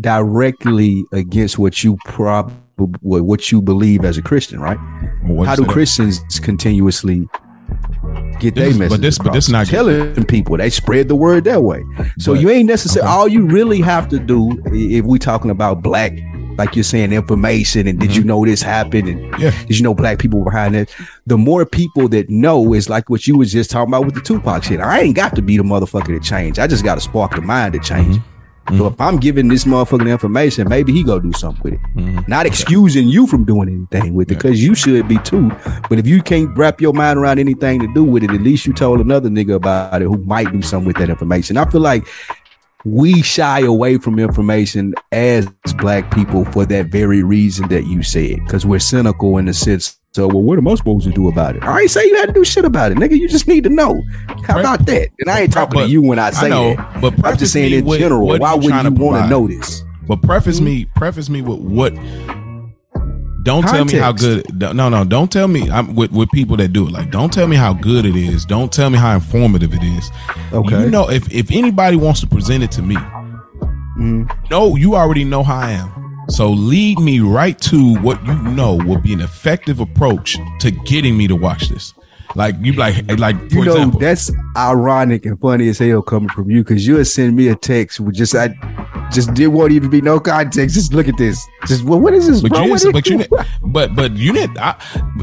directly against what you prob what you believe as a Christian, right? How do that? Christians continuously get their message? but this- but this across? not- telling people they spread the word that way. So But- you ain't necessarily okay. all you really have to do if we talking about black, like you're saying, information and did you know this happened and Mm-hmm. Yeah. did you know black people behind it? The more people that know is like what you was just talking about with the Tupac shit. I ain't got to be the motherfucker to change. I just got to spark the mind to change. Mm-hmm. So if I'm giving this motherfucker the information, maybe he go do something with it. Mhm. Not excusing you from doing anything with it, Yeah. because you should be too. But if you can't wrap your mind around anything to do with it, at least you told another nigga about it who might do something with that information. I feel like we shy away from information as black people for that very reason that you said, because we're cynical in the sense. So, well, what am I supposed to do about it? I ain't say you had to do shit about it, nigga. You just need to know. How Right. about that? And I ain't talking But- to you when I say I know, that. but I'm just saying in with general. Why would you want to know this? But preface me, preface me with what. Don't tell me how good. No, no, don't tell me. I'm with with people that do it. Like, don't tell me how good it is. Don't tell me how informative it is. Okay. You know, if if anybody wants to present it to me, Mhm. no, you already know how I am. So lead me right to what you know will be an effective approach to getting me to watch this. Like you like like for you know example. that's ironic and funny as hell coming from you because you'll send me a text with just I just there won't even be no context. Just look at this. Just well, what is this, But bro? you, didn't, but you, didn't- but but you didn't. I,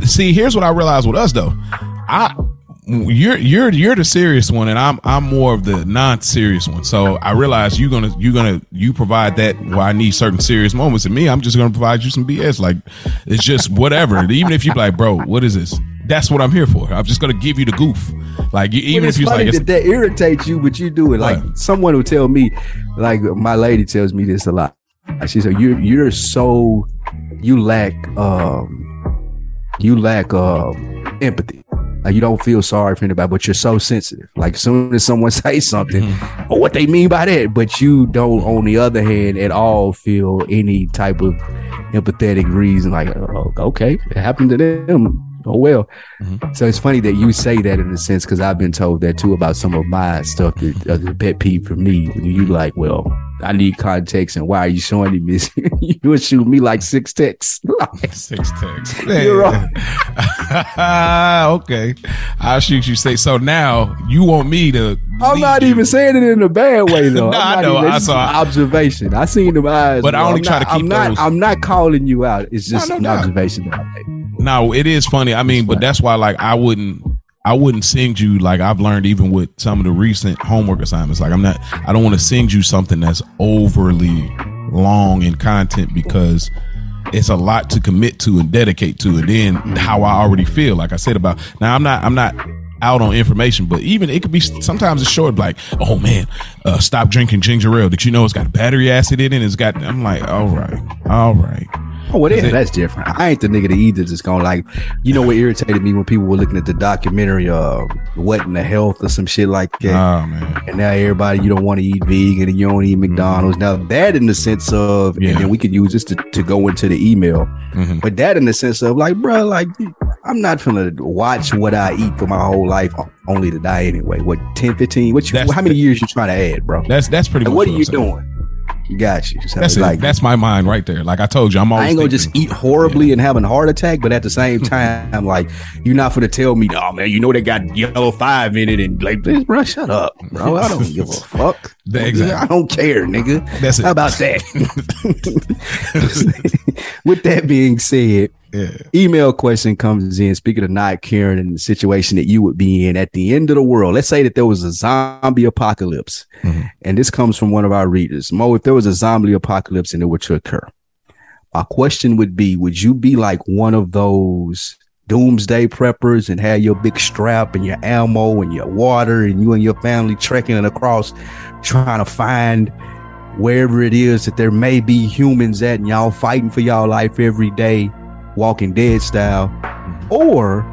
see, here's what I realized with us though. I you're you're you're the serious one, and I'm I'm more of the non-serious one. So I realize you're gonna you're gonna you provide that where I need certain serious moments, and me, I'm just gonna provide you some BS. Like it's just whatever. Even if you be like, bro, what is this? That's what I'm here for. I'm just gonna give you the goof. Like you, even it's if you're funny like, that that irritates you, but you do it. Like someone will tell me, like my lady tells me this a lot. She said, "You you're so you lack um you lack um empathy. Like you don't feel sorry for anybody, but you're so sensitive. Like as soon as someone says something, Mm-hmm. or what they mean by that, but you don't, on the other hand, at all feel any type of empathetic reason. Like, oh, okay, it happened to them. Oh well. So it's funny that you say that in a sense because I've been told that too about some of my stuff that uh, the pet peeve for me. You like, well, I need context, and why are you showing me this? you would shoot me like six texts. Six texts. You're wrong. okay. I'll shoot you say so now you want me to I'm not you. even saying it in a bad way though. I'm I not know. Even, I saw- observation. I seen them eyes, But I only I'm try not- to keep I'm not. those- I'm not calling you out. It's just no an doubt. observation that I made. No, it is funny. I mean, but that's why like I wouldn't I wouldn't send you like I've learned even with some of the recent homework assignments. Like I'm not I don't want to send you something that's overly long in content because it's a lot to commit to and dedicate to and then how I already feel like I said about now I'm not I'm not out on information but even it could be sometimes it's short like oh man uh, stop drinking ginger ale did you know it's got battery acid in it it's got I'm like all right all right Oh, well, yeah, that's different. I ain't the nigga that either just going like, you know what irritated me when people were looking at the documentary, uh, What in the Health or some shit like that. oh man and now everybody, you don't want to eat vegan and you don't eat McDonald's. Now that in the sense of, Yeah. and then we could use this to, to go into the email, Mhm. but that in the sense of like, bro, like I'm not gonna watch what I eat for my whole life only to die anyway. What 10, 15? What you, That's how many years you trying to add, bro? that's that's pretty Like, much what are you saying. doing? Got you. So That's like, it. That's my mind right there. Like I told you, I'm always. I ain't gonna thinking- just eat horribly and have a heart attack, but at the same time, I'm like, you're not gonna tell me, oh man, you know they got yellow five in it, and like, this, bro, shut up, bro. I don't give a fuck. Exactly. I don't care, nigga. That's it. How about that? With that being said, Yeah. email question comes in. Speaking of not caring in the situation that you would be in at the end of the world, let's say that there was a zombie apocalypse, Mhm. and this comes from one of our readers. Mo, if there was a zombie apocalypse and it were to occur, my question would be: Would you be like one of those doomsday preppers and have your big strap and your ammo and your water, and you and your family trekking across, trying to find wherever it is that there may be humans at, and y'all fighting for y'all life every day? Walking Dead style, or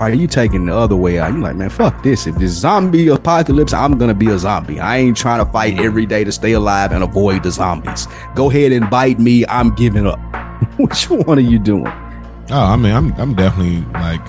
are you taking the other way out? You like, man, fuck this. If this zombie apocalypse, I'm gonna be a zombie. I ain't trying to fight every day to stay alive and avoid the zombies. Go ahead and bite me. I'm giving up. Which one are you doing? Oh, I mean, I'm I'm definitely like,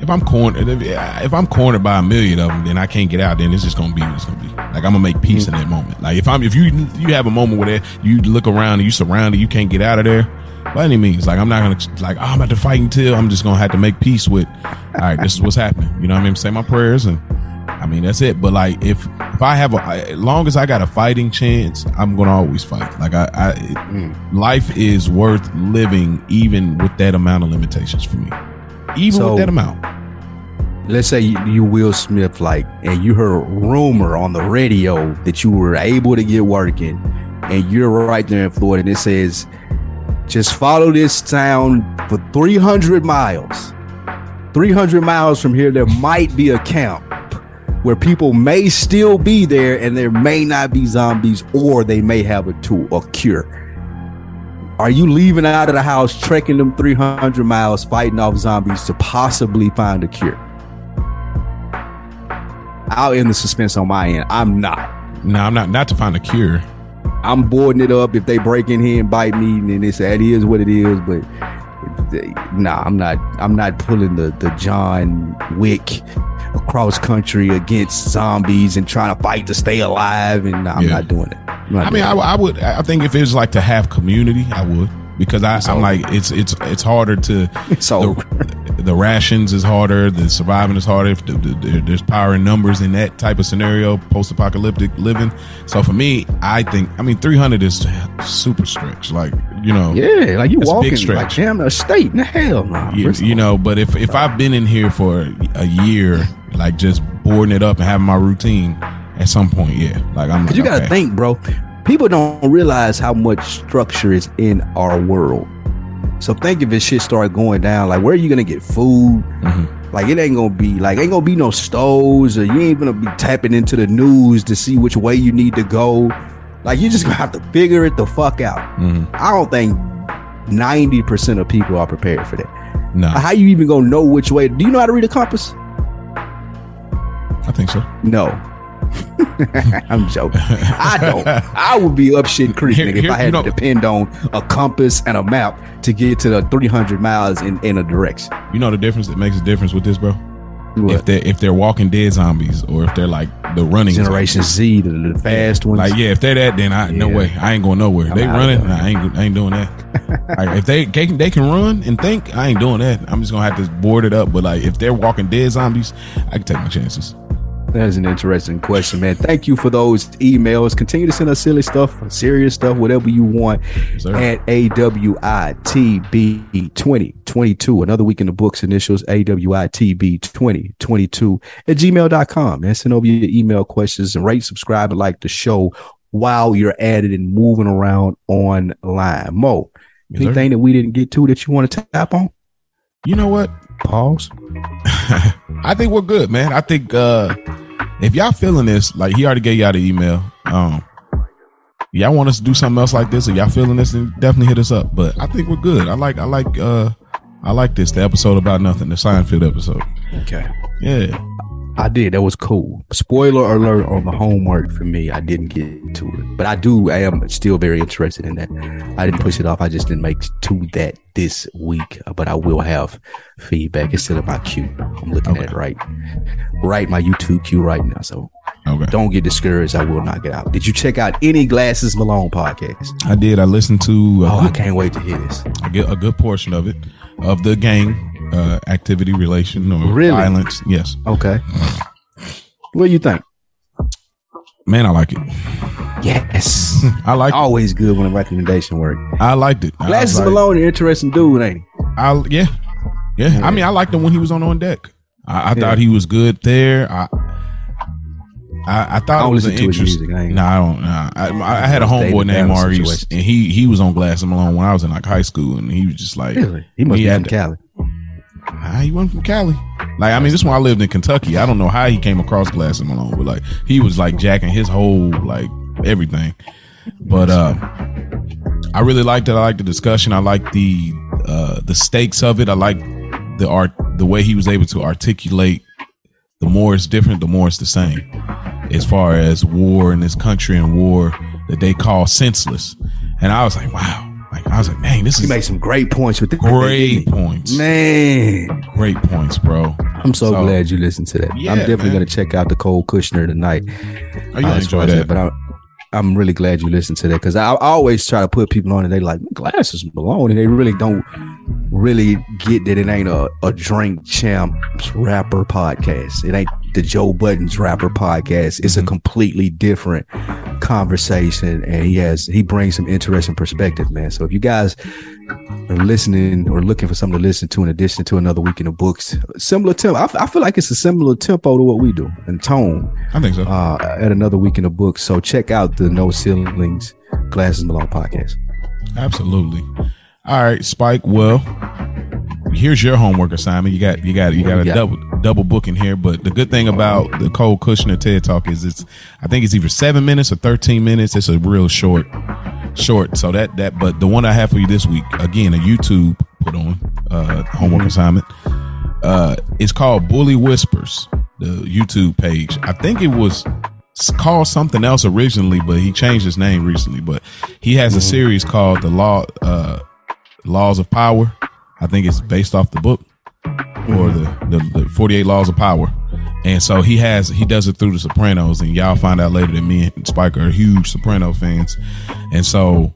if I'm cornered, if, if I'm cornered by a million of them, then I can't get out. Then it's just gonna be, it's gonna be like I'm gonna make peace in that moment. Like if I'm, if you you have a moment where you look around and you surrounded, you can't get out of there. By any means, like I'm not gonna like oh, I'm about to fight until I'm just gonna have to make peace with. All right, this is what's happening. You know what I mean? Say my prayers and I mean that's it. But like if if I have a as long as I got a fighting chance, I'm gonna always fight. Like I, I mm. life is worth living even with that amount of limitations for me. Even So- with that amount. let's say you, you Will Smith, like, and you heard a rumor on the radio that you were able to get working, and you're right there in Florida, and it says, just follow this town for 300 miles. 300 miles from here, there might be a camp where people may still be there, and there may not be zombies, or they may have a tool, a cure. Are you leaving out of the house, trekking them 300 miles, fighting off zombies to possibly find a cure? I'll end the suspense on my end. I'm not. No, I'm not not to find a cure. I'm boarding it up. If they break in here and bite me, and then it's that is what it is. But nah, I'm not. I'm not pulling the the John Wick across country against zombies and trying to fight to stay alive. And nah, I'm Yeah. not doing it. Not I mean, I, I would. I think if it was like to have community, I would because I, I'm like it's it's it's harder to so the, the rations is harder, the surviving is harder. If the, the, there- there's power in numbers in that type of scenario, post-apocalyptic living. So for me, I think I mean 300 is super stretch. Like you know, yeah, like you That's a big walking like damn a state. Nah, Hell no. you, you know. But if if I've been in here for a year, like just boarding it up and having my routine, at some point, yeah, like I'm. Because you got to okay. think, bro. People don't realize how much structure is in our world. So think if this shit start going down, like where are you gonna get food? Mhm. Like it ain't gonna be like ain't gonna be no stores, or you ain't gonna be tapping into the news to see which way you need to go. Like you just gonna have to figure it the fuck out. Mhm. I don't think ninety percent of people are prepared for that. No, How you even gonna know which way? Do you know how to read a compass? I think so. No. I'm joking. I don't. I would be up shit creek Here- nigga, if I had you know- to depend on a compass and a map to get to the 300 miles in, in a direction. You know the difference that makes a difference with this, bro. What? If they if they're walking dead zombies or if they're like the running Generation Z, the, the fast ones. Like yeah, if they're that, then I no way. I ain't going nowhere. they running, nah, I ain't I ain't doing that. like, if they, they can they can run and think, I ain't doing that. I'm just gonna have to board it up. But like if they're walking dead zombies, I can take my chances. That is an interesting question, man. Thank you for those emails. Continue to send us silly stuff, serious stuff, whatever you want Yes, at AWITB2022. Another week in the books initials AWITB2022 at gmail.com. And send over your email questions and rate, subscribe, and like the show while you're at it and moving around online. Mo, Yes, sir. anything that we didn't get to that you want to tap on? You know what? Pause. I think we're good, man. I think uh if y'all feeling this, like he already gave y'all the email. Um y'all want us to do something else like this, or y'all feeling this, then definitely hit us up. But I think we're good. I like I like uh I like this, the episode about nothing, the Seinfeld episode. Okay. Yeah. I did. That was cool. Spoiler alert on the homework for me. I didn't get to it, but I do. I am still very interested in that. I didn't push it off. I just didn't make to that this week, but I will have feedback. It's still in my queue. I'm looking at it right, right my YouTube queue right now. So Okay. don't get discouraged. I will not get out. Did you check out any Glasses Malone podcast? I did. I listened to Oh, I can't wait to hear this. a good a good portion of it of the gang uh activity relation or Really? violence. Yes. Okay. What do you think? Man, I like it. Yes. I like Always good when a recommendation work. I liked it. I Glasses like- Malone, an interesting dude, ain't he? I yeah, yeah. I mean, I liked him when he was on on deck. I, I Yeah. thought he was good there. I I, I thought I it was an listen to his interest. music. I No, I don't. Nah. I, I had a homeboy named Maurice, and he he was on Glasses Malone when I was in like high school, and he was just like, Really? He must He be from Cali. ah, he wasn't from Cali. Like, I mean, this one I lived in Kentucky. I don't know how he came across Glasses Malone, but like he was like jacking his whole like everything. But uh I really liked it. I liked the discussion. I liked the uh the stakes of it. I liked the art the way he was able to articulate the more it's different, the more it's the same. As far as war in this country and war that they call senseless. And I was like, wow. Like I was like, man, this He is made some great points with the great points. Man, Great points, bro. I'm so, So- glad you listened to that. Yeah, I'm definitely man. gonna check out the Cole Kushner tonight. Are you uh, as far enjoy that? But I'm, I'm really glad you listened to that because I, I always try to put people on and they like glasses Malone and they really don't really get that it ain't a, a drink champs rapper podcast. It ain't the Joe Budden's rapper podcast. It's a completely different conversation and he has he brings some interesting perspective, man. So if you guys are listening or looking for something to listen to in addition to another week in the books, similar tempo. I feel like it's a similar tempo to what we do and tone I think so. uh, at another week in the book. So check out the No Ceilings Glasses Malone podcast. Absolutely. All right, Spike. Well, here's your homework assignment. You got you got you got a double double book in here. But the good thing about the Cole Kushner TED Talk is it's I think it's either seven minutes or thirteen minutes. It's a real short short. So that that but the one I have for you this week again a YouTube put on uh homework Mm-hmm. assignment. Uh, it's called Bully Whispers. The YouTube page. I think it was called something else originally, but he changed his name recently. But he has a series called the Law uh, Laws of Power. I think it's based off the book or the, the the Forty Eight Laws of Power. And so he has he does it through the Sopranos, and y'all find out later that me and Spike are huge Soprano fans. And so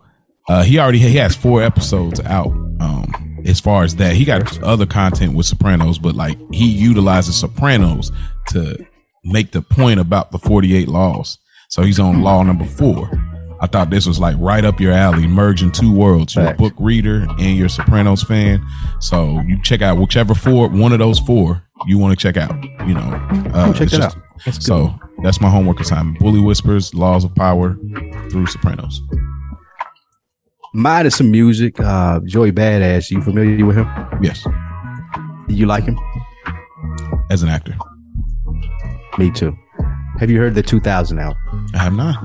uh, he already he has four episodes out. Um, as far as that, he got other content with Sopranos, but like he utilizes Sopranos to make the point about the 48 laws. So he's on law number four. I thought this was like right up your alley, merging two worlds. You're a book reader and you're Sopranos fan. So you check out whichever four, one of those four you want to check out. You know, uh, check that just- out. That's good. So that's my homework assignment. Bully Whispers, Laws of Power through Sopranos. Mine is some music. Uh, Joey Badass. You familiar with him? Yes, You like him? as an actor. Me too. Have you heard the 2000 album? I have not.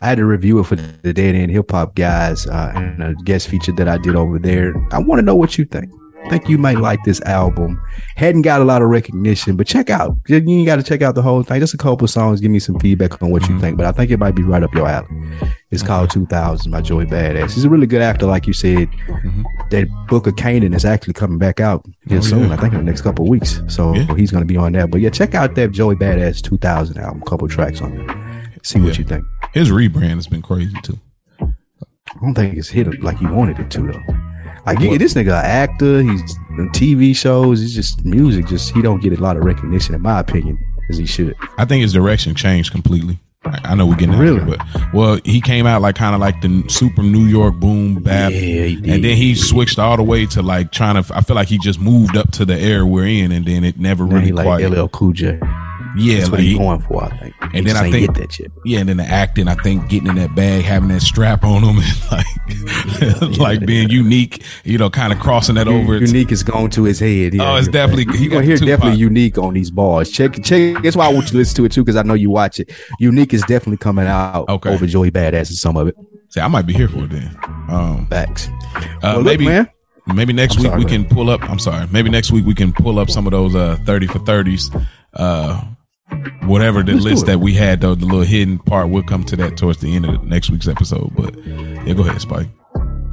I had to review it for the Dead End Hip Hop guys uh, and a guest feature that I did over there. I want to know what you think. I think you might like this album. Hadn't got a lot of recognition, but check out. You ain't got to check out the whole thing. Just a couple songs. Give me some feedback on what you Mhm. think. But I think it might be right up your alley. It's called 2000 by Joey Badass. He's a really good actor, like you said. Mhm. That Book of Kanan is actually coming back out Oh, soon. yeah. I think in the next couple of weeks. So Yeah. he's going to be on that. But yeah, check out that Joey Badass 2000 album. Couple tracks on there. See what Yeah. you think. His rebrand has been crazy too. I don't think it's hit like he wanted it to though. Like What? this nigga, an actor, he's in TV shows. He's just music. Just he don't get a lot of recognition, in my opinion, as he should. I think his direction changed completely. I, I know we're getting Really? it, but well, he came out like kind of like the super New York boom bap, he and then he switched all the way to like trying to. I feel like he just moved up to the era we're in, and then it never Then really he like quite. LL Cool J. yeah, That's what like he's he- going for. I think. He And then just I think- get that shit. yeah, and then the acting. I think getting in that bag, having that strap on him, and like like being unique. You know, kind of crossing that over. Unique is going to his head. Yeah, Oh, it's definitely- he you gonna hear definitely unique on these bars. Check check. That's why I want you to listen to it too, because I know you watch it. Unique is definitely coming out Okay. over Joey Badass and some of it. See, I might be here for it then. Um, Facts. uh, Well, look, maybe man. Maybe next I'm week sorry, we man. can pull up. I'm sorry. Maybe next week we can pull up some of those uh 30 for 30s. Uh whatever the Let's list that we had though, the little hidden part, we'll come to that towards the end of the next week's episode. But yeah, go ahead, Spike.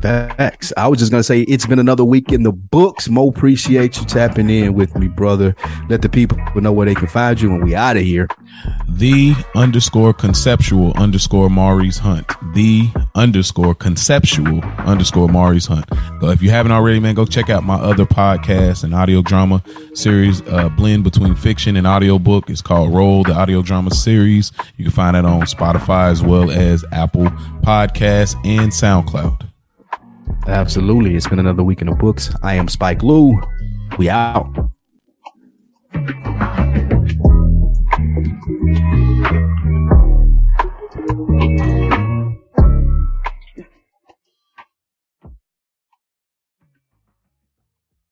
Facts. I was just gonna say it's been another week in the books. Mo, appreciate you tapping in with me, brother. Let the people know where they can find you when we out of here. The underscore conceptual underscore Maurice Hunt. The underscore conceptual underscore Maurice Hunt. If you haven't already, man, go check out my other podcast and audio drama series, uh, blend between fiction and audiobook. It's called Roll, the audio drama series. You can find that on Spotify as well as Apple Podcasts and SoundCloud. Absolutely. It's been another week in the books. I am Spike Lou. We out.